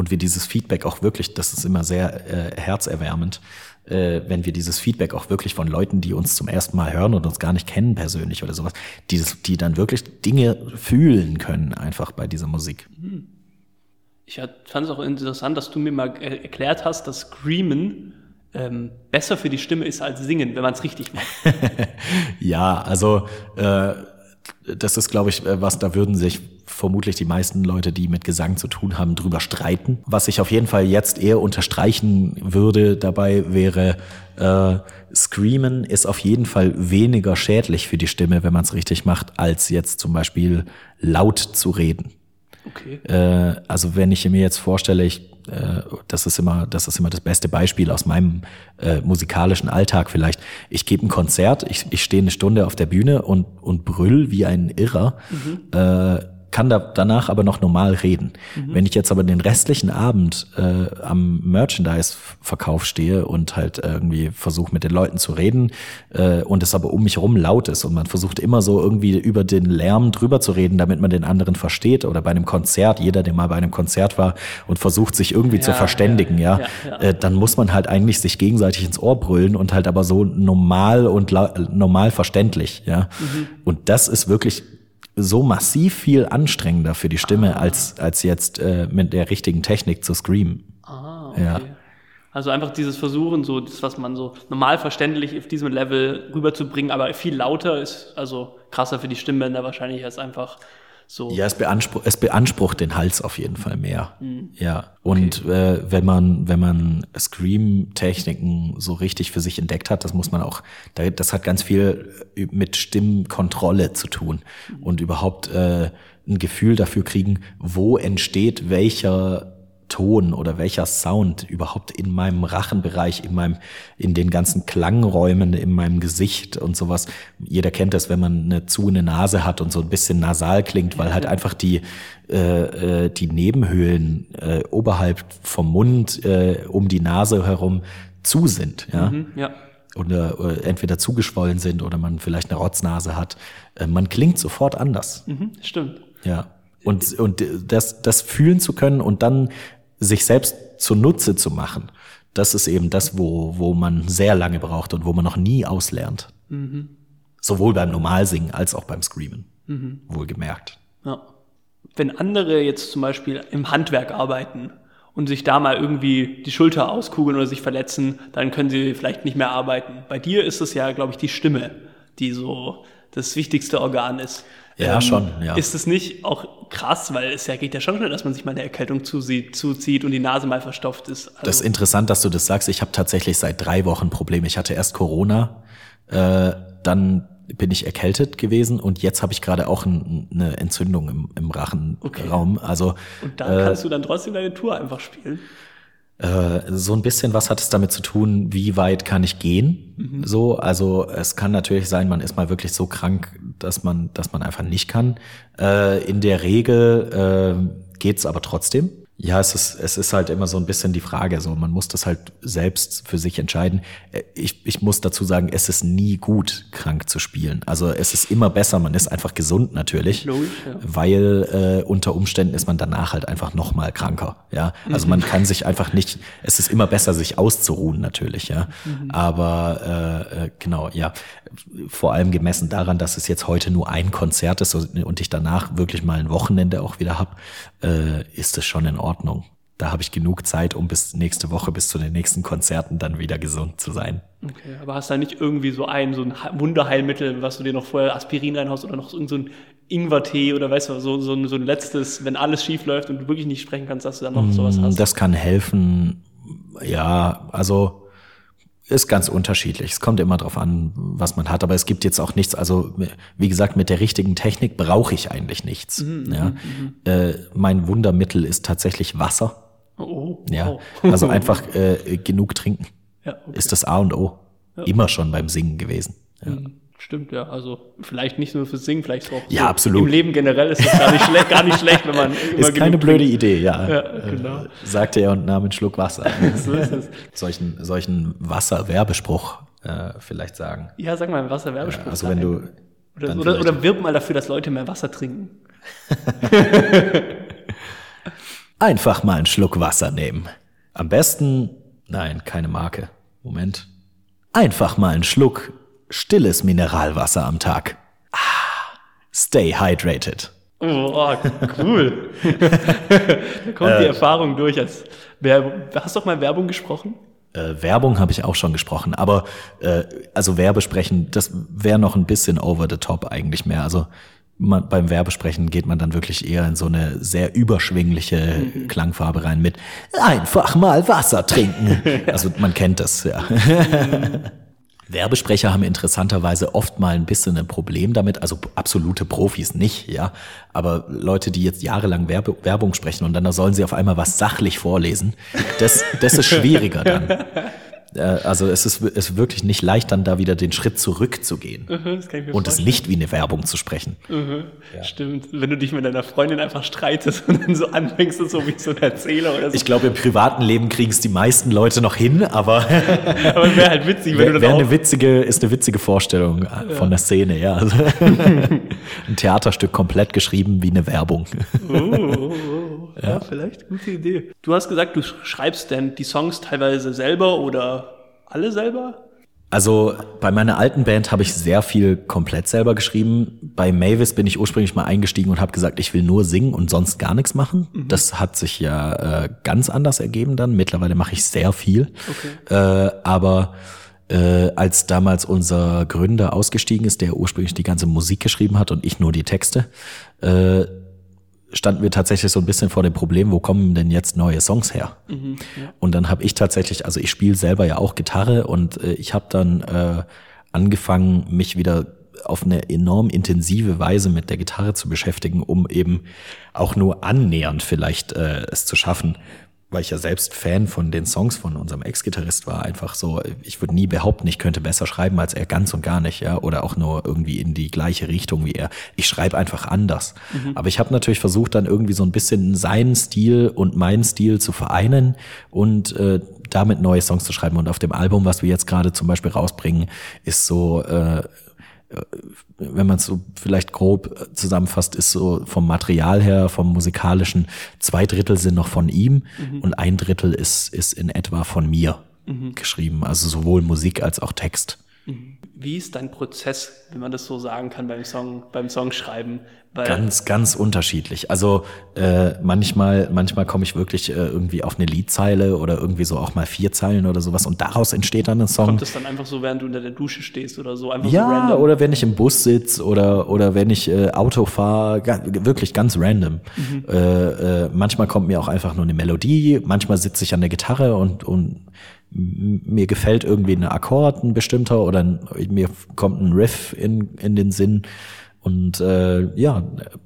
und wir dieses Feedback auch wirklich, das ist immer sehr äh, herzerwärmend, äh, wenn wir dieses Feedback auch wirklich von Leuten, die uns zum ersten Mal hören und uns gar nicht kennen persönlich oder sowas, dieses, die dann wirklich Dinge fühlen können einfach bei dieser Musik. Ich fand es auch interessant, dass du mir mal erklärt hast, dass Screamen ähm, besser für die Stimme ist als Singen, wenn man es richtig macht. ja, also äh, das ist, glaube ich, äh, was da würden sich vermutlich die meisten Leute, die mit Gesang zu tun haben, drüber streiten. Was ich auf jeden Fall jetzt eher unterstreichen würde dabei wäre, äh, Screamen ist auf jeden Fall weniger schädlich für die Stimme, wenn man es richtig macht, als jetzt zum Beispiel laut zu reden. Okay. Äh, also wenn ich mir jetzt vorstelle, ich äh, das ist immer, das ist immer das beste Beispiel aus meinem äh, musikalischen Alltag vielleicht. Ich gebe ein Konzert, ich, ich stehe eine Stunde auf der Bühne und, und brüll wie ein Irrer. Mhm. Äh, kann da danach aber noch normal reden. Mhm. Wenn ich jetzt aber den restlichen Abend äh, am Merchandise-Verkauf stehe und halt irgendwie versuche mit den Leuten zu reden äh, und es aber um mich herum laut ist und man versucht immer so irgendwie über den Lärm drüber zu reden, damit man den anderen versteht oder bei einem Konzert, jeder, der mal bei einem Konzert war und versucht sich irgendwie ja, zu verständigen, ja, ja, ja äh, dann muss man halt eigentlich sich gegenseitig ins Ohr brüllen und halt aber so normal und normal verständlich, ja. Mhm. Und das ist wirklich so massiv viel anstrengender für die Stimme, ah. als, als jetzt äh, mit der richtigen Technik zu screamen. Ah, okay. Ja. Also einfach dieses Versuchen, so das, was man so normal verständlich auf diesem Level rüberzubringen, aber viel lauter ist, also krasser für die Stimmbänder wahrscheinlich als einfach so. Ja, es, beansprucht, es beansprucht den Hals auf jeden Fall mehr. Mhm. Ja. Und okay. äh, wenn man, wenn man Scream-Techniken so richtig für sich entdeckt hat, das muss man auch, das hat ganz viel mit Stimmkontrolle zu tun mhm. und überhaupt äh, ein Gefühl dafür kriegen, wo entsteht welcher Ton oder welcher Sound überhaupt in meinem Rachenbereich, in meinem, in den ganzen Klangräumen, in meinem Gesicht und sowas. Jeder kennt das, wenn man eine zu eine Nase hat und so ein bisschen nasal klingt, weil halt einfach die, äh, äh, die Nebenhöhlen äh, oberhalb vom Mund äh, um die Nase herum zu sind, ja. Mhm, ja. Oder, oder entweder zugeschwollen sind oder man vielleicht eine Rotznase hat. Äh, man klingt sofort anders. Mhm, stimmt. Ja. Und, und das, das fühlen zu können und dann sich selbst zunutze zu machen, das ist eben das, wo, wo man sehr lange braucht und wo man noch nie auslernt. Mhm. Sowohl beim Normalsingen als auch beim Screamen. Mhm. Wohlgemerkt. Ja. Wenn andere jetzt zum Beispiel im Handwerk arbeiten und sich da mal irgendwie die Schulter auskugeln oder sich verletzen, dann können sie vielleicht nicht mehr arbeiten. Bei dir ist es ja, glaube ich, die Stimme, die so das wichtigste Organ ist. Ja, ähm, schon. Ja. Ist es nicht auch krass, weil es ja geht ja schon schnell, dass man sich mal eine Erkältung zuzieht, zuzieht und die Nase mal verstopft ist. Also das ist interessant, dass du das sagst. Ich habe tatsächlich seit drei Wochen Probleme. Ich hatte erst Corona, äh, dann bin ich erkältet gewesen und jetzt habe ich gerade auch ein, eine Entzündung im, im Rachenraum. Okay. Also und dann äh, kannst du dann trotzdem deine Tour einfach spielen. Äh, so ein bisschen, was hat es damit zu tun, wie weit kann ich gehen? Mhm. So, also es kann natürlich sein, man ist mal wirklich so krank, dass man, dass man einfach nicht kann. Äh, in der Regel äh, geht's aber trotzdem. Ja, es ist, es ist halt immer so ein bisschen die Frage, so man muss das halt selbst für sich entscheiden. Äh, ich, ich muss dazu sagen, es ist nie gut, krank zu spielen. Also es ist immer besser, man ist einfach gesund natürlich, Logisch, ja. weil äh, unter Umständen ist man danach halt einfach noch mal kranker. Ja, also mhm. man kann sich einfach nicht. Es ist immer besser, sich auszuruhen natürlich. Ja, mhm. aber äh, äh genau, ja, vor allem gemessen daran, dass es jetzt heute nur ein Konzert ist und ich danach wirklich mal ein Wochenende auch wieder hab, äh, ist es schon in Ordnung. Da habe ich genug Zeit, um bis nächste Woche, bis zu den nächsten Konzerten dann wieder gesund zu sein. Okay, aber hast du da nicht irgendwie so ein, so ein Wunderheilmittel, was du dir noch vorher Aspirin reinhaust oder noch so ein Ingwertee oder weißt du, so, so, ein, so ein letztes, wenn alles schief läuft und du wirklich nicht sprechen kannst, dass du dann noch sowas mm, hast? Das kann helfen. Ja, also ist ganz unterschiedlich. Es kommt immer darauf an, was man hat. Aber es gibt jetzt auch nichts. Also wie gesagt, mit der richtigen Technik brauche ich eigentlich nichts. Mhm, ja. Mhm, mhm. Äh, mein Wundermittel ist tatsächlich Wasser. Oh, ja. Also einfach äh, genug trinken. Ja, okay. Ist das A und O. Ja. Immer schon beim Singen gewesen. Ja. Mhm. Stimmt, ja. Also vielleicht nicht nur fürs Singen, vielleicht auch ja, so absolut. im Leben generell ist es gar nicht, schlecht, gar nicht schlecht, wenn man immer Ist keine blöde trinkt. Idee, ja. ja genau. Äh, sagte er und nahm einen Schluck Wasser. so ist es. Solchen, solchen Wasser-Werbespruch äh, vielleicht sagen. Ja, sag mal einen Wasser-Werbespruch. Ja, also wenn du oder, oder, oder wirb mal dafür, dass Leute mehr Wasser trinken. Einfach mal einen Schluck Wasser nehmen. Am besten, nein, keine Marke. Moment. Einfach mal einen Schluck stilles Mineralwasser am Tag. Ah, stay hydrated. Oh, cool. da kommt die äh. Erfahrung durch. Als Werbung. Hast du auch mal Werbung gesprochen? Äh, Werbung habe ich auch schon gesprochen, aber äh, also Werbesprechen, das wäre noch ein bisschen over the top eigentlich mehr. Also man, beim Werbesprechen geht man dann wirklich eher in so eine sehr überschwingliche mhm. Klangfarbe rein mit einfach mal Wasser trinken. Also man kennt das, ja. Werbesprecher haben interessanterweise oft mal ein bisschen ein Problem damit, also absolute Profis nicht, ja, aber Leute, die jetzt jahrelang Werbe Werbung sprechen und dann sollen sie auf einmal was sachlich vorlesen, das, das ist schwieriger dann. Äh, also es ist, es ist wirklich nicht leicht, dann da wieder den Schritt zurückzugehen mhm, und es nicht wie eine Werbung zu sprechen. Mhm, ja. Stimmt. Wenn du dich mit deiner Freundin einfach streitest und dann so anfängst, so wie so ein Erzähler oder so. Ich glaube, im privaten Leben kriegen es die meisten Leute noch hin, aber. aber wäre halt witzig, wenn wär, du das wär eine witzige, ist eine witzige Vorstellung ja. von der Szene, ja. Ein Theaterstück komplett geschrieben wie eine Werbung. Oh, oh, oh. Ja. ja, vielleicht gute Idee. Du hast gesagt, du schreibst denn die Songs teilweise selber oder alle selber? Also bei meiner alten Band habe ich sehr viel komplett selber geschrieben. Bei Mavis bin ich ursprünglich mal eingestiegen und habe gesagt, ich will nur singen und sonst gar nichts machen. Mhm. Das hat sich ja äh, ganz anders ergeben dann. Mittlerweile mache ich sehr viel. Okay. Äh, aber äh, als damals unser Gründer ausgestiegen ist, der ursprünglich die ganze Musik geschrieben hat und ich nur die Texte, äh, standen wir tatsächlich so ein bisschen vor dem Problem, wo kommen denn jetzt neue Songs her? Mhm, ja. Und dann habe ich tatsächlich, also ich spiele selber ja auch Gitarre und äh, ich habe dann äh, angefangen, mich wieder auf eine enorm intensive Weise mit der Gitarre zu beschäftigen, um eben auch nur annähernd vielleicht äh, es zu schaffen, weil ich ja selbst Fan von den Songs von unserem Ex-Gitarrist war, einfach so, ich würde nie behaupten, ich könnte besser schreiben als er, ganz und gar nicht, ja, oder auch nur irgendwie in die gleiche Richtung wie er. Ich schreibe einfach anders. Mhm. Aber ich habe natürlich versucht, dann irgendwie so ein bisschen seinen Stil und meinen Stil zu vereinen und äh, damit neue Songs zu schreiben. Und auf dem Album, was wir jetzt gerade zum Beispiel rausbringen, ist so äh, wenn man es so vielleicht grob zusammenfasst, ist so vom Material her, vom musikalischen, zwei Drittel sind noch von ihm mhm. und ein Drittel ist, ist in etwa von mir mhm. geschrieben. Also sowohl Musik als auch Text. Mhm. Wie ist dein Prozess, wenn man das so sagen kann beim Song, beim Songschreiben? Weil ganz, ganz unterschiedlich. Also äh, manchmal, manchmal komme ich wirklich äh, irgendwie auf eine Liedzeile oder irgendwie so auch mal vier Zeilen oder sowas und daraus entsteht dann ein Song. Kommt das dann einfach so, während du unter der Dusche stehst oder so? Einfach ja, so random? oder wenn ich im Bus sitze oder oder wenn ich äh, Auto fahre, wirklich ganz random. Mhm. Äh, äh, manchmal kommt mir auch einfach nur eine Melodie. Manchmal sitze ich an der Gitarre und und mir gefällt irgendwie ein Akkord, ein bestimmter, oder mir kommt ein Riff in, in den Sinn. Und äh, ja,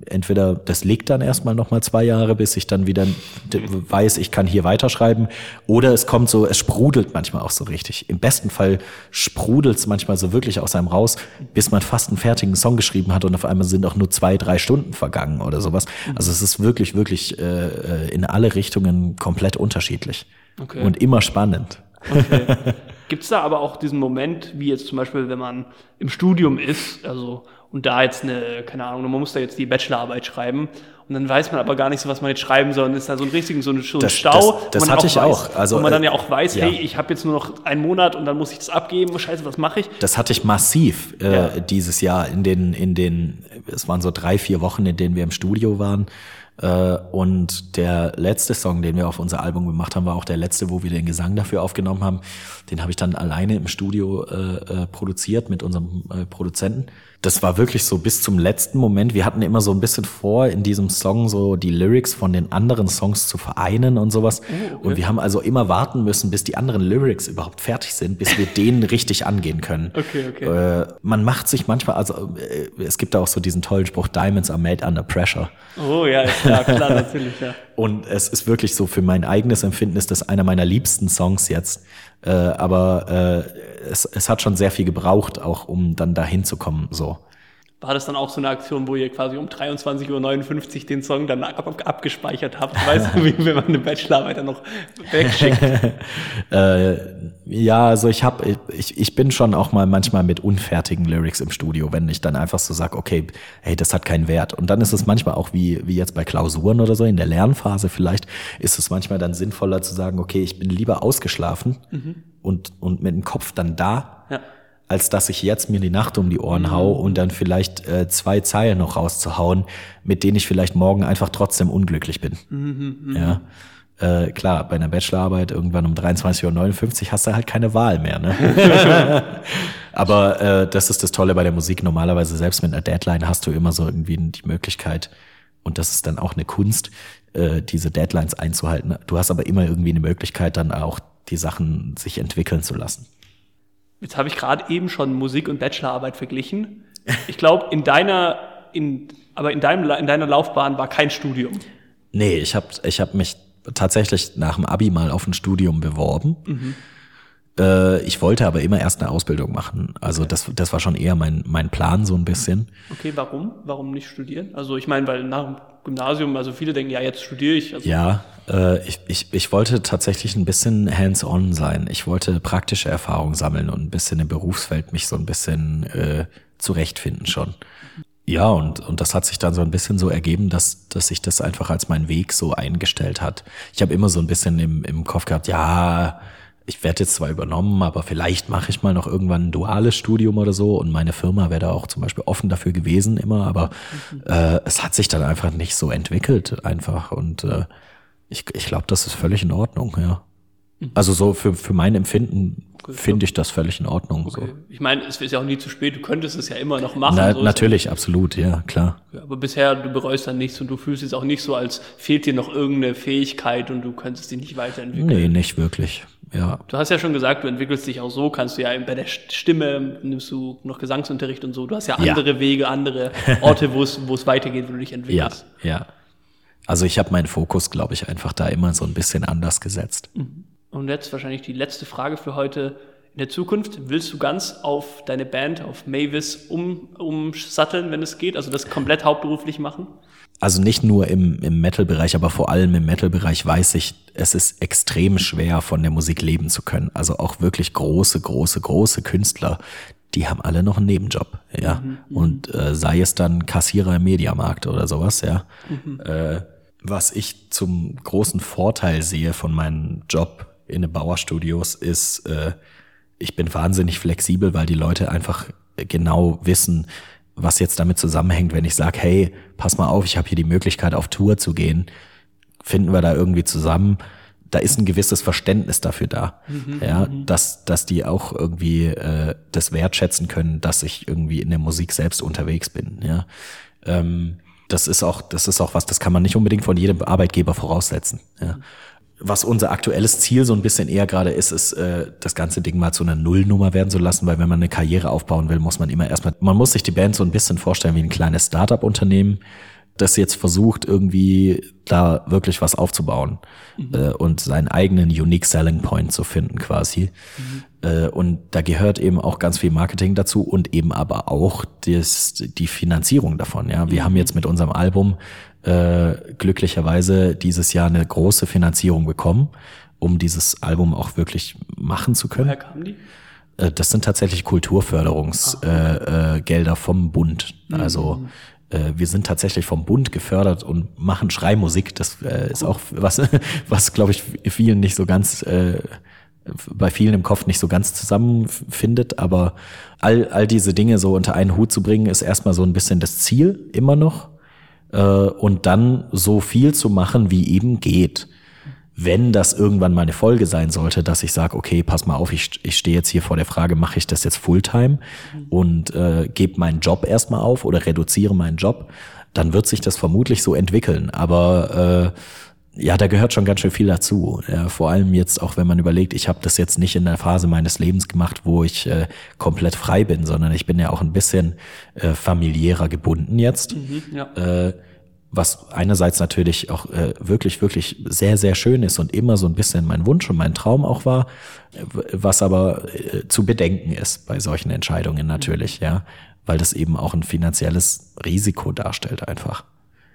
entweder das liegt dann erstmal nochmal zwei Jahre, bis ich dann wieder weiß, ich kann hier weiterschreiben, oder es kommt so, es sprudelt manchmal auch so richtig. Im besten Fall sprudelt es manchmal so wirklich aus einem raus, bis man fast einen fertigen Song geschrieben hat und auf einmal sind auch nur zwei, drei Stunden vergangen oder sowas. Also es ist wirklich, wirklich äh, äh in alle Richtungen komplett unterschiedlich okay. und immer spannend. Okay. Gibt es da aber auch diesen Moment, wie jetzt zum Beispiel, wenn man im Studium ist, also und da jetzt eine, keine Ahnung, man muss da jetzt die Bachelorarbeit schreiben und dann weiß man aber gar nicht so, was man jetzt schreiben soll. Und ist da so ein richtigen so ein, so ein das, Stau. Das, das hatte ich weiß, auch. Also, wo man dann ja auch weiß, ja. hey, ich habe jetzt nur noch einen Monat und dann muss ich das abgeben. Scheiße, was mache ich? Das hatte ich massiv äh, ja. dieses Jahr in den, in den, es waren so drei, vier Wochen, in denen wir im Studio waren. Äh, und der letzte Song, den wir auf unser Album gemacht haben, war auch der letzte, wo wir den Gesang dafür aufgenommen haben. Den habe ich dann alleine im Studio äh, äh, produziert mit unserem Produzenten das war wirklich so bis zum letzten Moment. Wir hatten immer so ein bisschen vor, in diesem Song so die Lyrics von den anderen Songs zu vereinen und sowas. Oh, okay. Und wir haben also immer warten müssen, bis die anderen Lyrics überhaupt fertig sind, bis wir denen richtig angehen können. Okay, okay. Äh, man macht sich manchmal, also äh, es gibt da auch so diesen tollen Spruch, Diamonds are made under pressure. Oh ja, ja klar, natürlich, ja. Und es ist wirklich so, für mein eigenes Empfinden ist das einer meiner liebsten Songs jetzt. Äh, aber äh, es, es hat schon sehr viel gebraucht, auch um dann dahin zu kommen. So. War das dann auch so eine Aktion, wo ihr quasi um 23.59 Uhr den Song dann ab, ab, abgespeichert habt? Weißt du, wie wenn man eine Bachelorarbeit dann noch wegschickt? äh, ja, also ich habe, ich, ich bin schon auch mal manchmal mit unfertigen Lyrics im Studio, wenn ich dann einfach so sage, okay, hey, das hat keinen Wert. Und dann ist es manchmal auch wie, wie jetzt bei Klausuren oder so, in der Lernphase vielleicht, ist es manchmal dann sinnvoller zu sagen, okay, ich bin lieber ausgeschlafen mhm. und, und mit dem Kopf dann da. Ja als dass ich jetzt mir die Nacht um die Ohren mhm. hau und dann vielleicht äh, zwei Zeilen noch rauszuhauen, mit denen ich vielleicht morgen einfach trotzdem unglücklich bin. Mhm, mhm. ja. Äh, klar, bei einer Bachelorarbeit irgendwann um 23.59 Uhr hast du halt keine Wahl mehr. Ne? Aber äh, das ist das Tolle bei der Musik. Normalerweise, selbst mit einer Deadline, hast du immer so irgendwie die Möglichkeit, und das ist dann auch eine Kunst, äh, diese Deadlines einzuhalten. Du hast aber immer irgendwie eine Möglichkeit, dann auch die Sachen sich entwickeln zu lassen. Jetzt habe ich gerade eben schon Musik und Bachelorarbeit verglichen. Ich glaube, in deiner, in, aber in, deinem, in deiner Laufbahn war kein Studium. Nee, ich habe ich hab mich tatsächlich nach dem Abi mal auf ein Studium beworben. Mhm. Äh, ich wollte aber immer erst eine Ausbildung machen. Also okay. das, das war schon eher mein, mein Plan so ein bisschen. Okay, warum? Warum nicht studieren? Also ich meine, weil nach dem Gymnasium, also viele denken, ja, jetzt studiere ich. Also ja, äh, ich, ich, ich wollte tatsächlich ein bisschen hands-on sein. Ich wollte praktische Erfahrung sammeln und ein bisschen im Berufsfeld mich so ein bisschen äh, zurechtfinden schon. Ja, und, und das hat sich dann so ein bisschen so ergeben, dass, dass sich das einfach als mein Weg so eingestellt hat. Ich habe immer so ein bisschen im, im Kopf gehabt, ja, ich werde jetzt zwar übernommen, aber vielleicht mache ich mal noch irgendwann ein duales Studium oder so und meine Firma wäre da auch zum Beispiel offen dafür gewesen immer, aber mhm. äh, es hat sich dann einfach nicht so entwickelt einfach und äh, ich, ich glaube, das ist völlig in Ordnung, ja. Mhm. Also so für, für mein Empfinden okay, finde ich das völlig in Ordnung. Okay. So. Ich meine, es ist ja auch nie zu spät, du könntest es ja immer noch machen. Na, so natürlich, absolut, ja, klar. Aber bisher, du bereust dann nichts und du fühlst es auch nicht so, als fehlt dir noch irgendeine Fähigkeit und du könntest dich nicht weiterentwickeln. Nee, nicht wirklich ja. Du hast ja schon gesagt, du entwickelst dich auch so, kannst du ja bei der Stimme nimmst du noch Gesangsunterricht und so. Du hast ja andere ja. Wege, andere Orte, wo es, wo es weitergeht, wo du dich entwickelst. Ja, ja. Also ich habe meinen Fokus, glaube ich, einfach da immer so ein bisschen anders gesetzt. Mhm. Und jetzt wahrscheinlich die letzte Frage für heute. In der Zukunft willst du ganz auf deine Band, auf Mavis um, umsatteln, wenn es geht? Also das komplett hauptberuflich machen? also nicht nur im, im Metal-Bereich, aber vor allem im Metal-Bereich weiß ich, es ist extrem schwer, von der Musik leben zu können. Also auch wirklich große, große, große Künstler, die haben alle noch einen Nebenjob, ja. Mhm, mhm. Und äh, sei es dann Kassierer im Mediamarkt oder sowas, ja. Mhm. Äh, was ich zum großen Vorteil sehe von meinem Job in den Bauerstudios ist, äh, ich bin wahnsinnig flexibel, weil die Leute einfach genau wissen, was jetzt damit zusammenhängt, wenn ich sage, hey, pass mal auf, ich habe hier die Möglichkeit, auf Tour zu gehen, finden wir da irgendwie zusammen. Da ist ein gewisses Verständnis dafür da, mhm, ja, mhm. dass dass die auch irgendwie äh, das wertschätzen können, dass ich irgendwie in der Musik selbst unterwegs bin, ja. Ähm, das ist auch das ist auch was, das kann man nicht unbedingt von jedem Arbeitgeber voraussetzen, ja was unser aktuelles Ziel so ein bisschen eher gerade ist, ist, äh, das ganze Ding mal zu einer Nullnummer werden zu lassen, weil wenn man eine Karriere aufbauen will, muss man immer erstmal, man muss sich die Band so ein bisschen vorstellen wie ein kleines Startup-Unternehmen, das jetzt versucht, irgendwie da wirklich was aufzubauen mhm. äh, und seinen eigenen Unique Selling Point zu finden quasi. Mhm. Äh, und da gehört eben auch ganz viel Marketing dazu und eben aber auch das, die Finanzierung davon. Ja, wir mhm. haben jetzt mit unserem Album äh, glücklicherweise dieses Jahr eine große Finanzierung bekommen, um dieses Album auch wirklich machen zu können. Woher kamen die? Äh, das sind tatsächlich Kulturförderungsgelder äh, äh, vom Bund. Mhm. Also äh, wir sind tatsächlich vom Bund gefördert und machen Schreimusik. Das äh, ist auch was, was glaube ich vielen nicht so ganz äh, bei vielen im Kopf nicht so ganz zusammenfindet, aber all, all diese Dinge so unter einen Hut zu bringen, ist erstmal so ein bisschen das Ziel immer noch äh, und dann so viel zu machen, wie eben geht. Wenn das irgendwann mal eine Folge sein sollte, dass ich sage, okay, pass mal auf, ich, ich stehe jetzt hier vor der Frage, mache ich das jetzt Fulltime und äh, gebe meinen Job erstmal auf oder reduziere meinen Job, dann wird sich das vermutlich so entwickeln. Aber äh, ja, da gehört schon ganz schön viel dazu. Ja, vor allem jetzt auch, wenn man überlegt, ich habe das jetzt nicht in der Phase meines Lebens gemacht, wo ich äh, komplett frei bin, sondern ich bin ja auch ein bisschen äh, familiärer gebunden jetzt. Mhm, ja. äh, was einerseits natürlich auch äh, wirklich, wirklich sehr, sehr schön ist und immer so ein bisschen mein Wunsch und mein Traum auch war, was aber äh, zu bedenken ist bei solchen Entscheidungen natürlich, ja. weil das eben auch ein finanzielles Risiko darstellt einfach.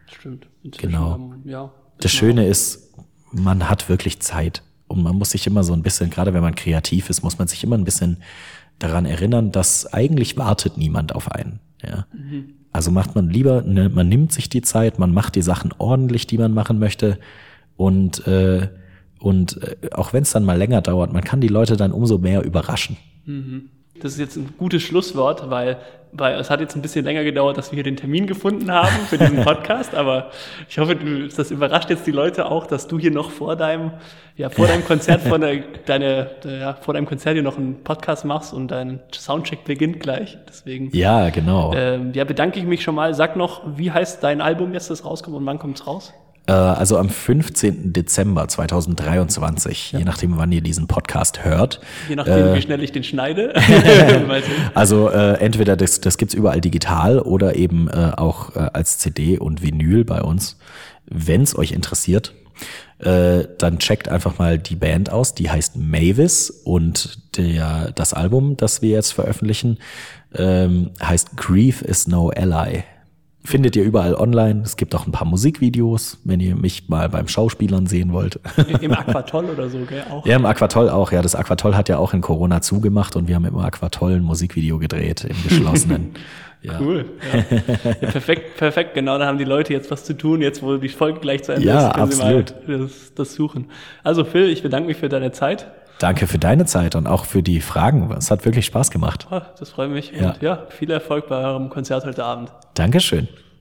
Stimmt. Inzwischen genau. Haben, ja, das Schöne ist, man hat wirklich Zeit und man muss sich immer so ein bisschen, gerade wenn man kreativ ist, muss man sich immer ein bisschen daran erinnern, dass eigentlich wartet niemand auf einen. Ja. Mhm. Also macht man lieber, ne, man nimmt sich die Zeit, man macht die Sachen ordentlich, die man machen möchte und äh, und äh, auch wenn es dann mal länger dauert, man kann die Leute dann umso mehr überraschen. Mhm. Das ist jetzt ein gutes Schlusswort, weil, weil es hat jetzt ein bisschen länger gedauert, dass wir hier den Termin gefunden haben für diesen Podcast, aber ich hoffe, das überrascht jetzt die Leute auch, dass du hier noch vor deinem, ja, vor deinem Konzert, vor, der, deine, ja, vor deinem Konzert hier noch einen Podcast machst und dein Soundcheck beginnt gleich. Deswegen. Ja, genau. Ähm, ja, bedanke ich mich schon mal. Sag noch, wie heißt dein Album jetzt, das rauskommt und wann kommt es raus? Äh, also am 15. Dezember 2023, ja. je nachdem, wann ihr diesen Podcast hört. Je nachdem, äh, wie schnell ich den schneide. also äh, entweder das, das gibt's überall digital oder eben äh, auch äh, als CD und Vinyl bei uns. Wenn's euch interessiert, äh, dann checkt einfach mal die Band aus, die heißt Mavis und der, das Album, das wir jetzt veröffentlichen, ähm, heißt Grief is No Ally. Findet ihr überall online. Es gibt auch ein paar Musikvideos, wenn ihr mich mal beim Schauspielern sehen wollt. Im Aquatoll oder so, gell? Auch. Ja, im Aquatoll auch. Ja, das Aquatoll hat ja auch in Corona zugemacht und wir haben im Aquatoll ein Musikvideo gedreht, im geschlossenen. Ja. Cool. Ja. ja. perfekt, perfekt. Genau, da haben die Leute jetzt was zu tun. Jetzt, wo die Folge gleich zu Ende ja, ist, können absolut. sie mal das, das suchen. Also Phil, ich bedanke mich für deine Zeit. Danke für deine Zeit und auch für die Fragen. Es hat wirklich Spaß gemacht. Das freut mich. Ja. Und ja, viel Erfolg bei eurem Konzert heute Abend. Dankeschön.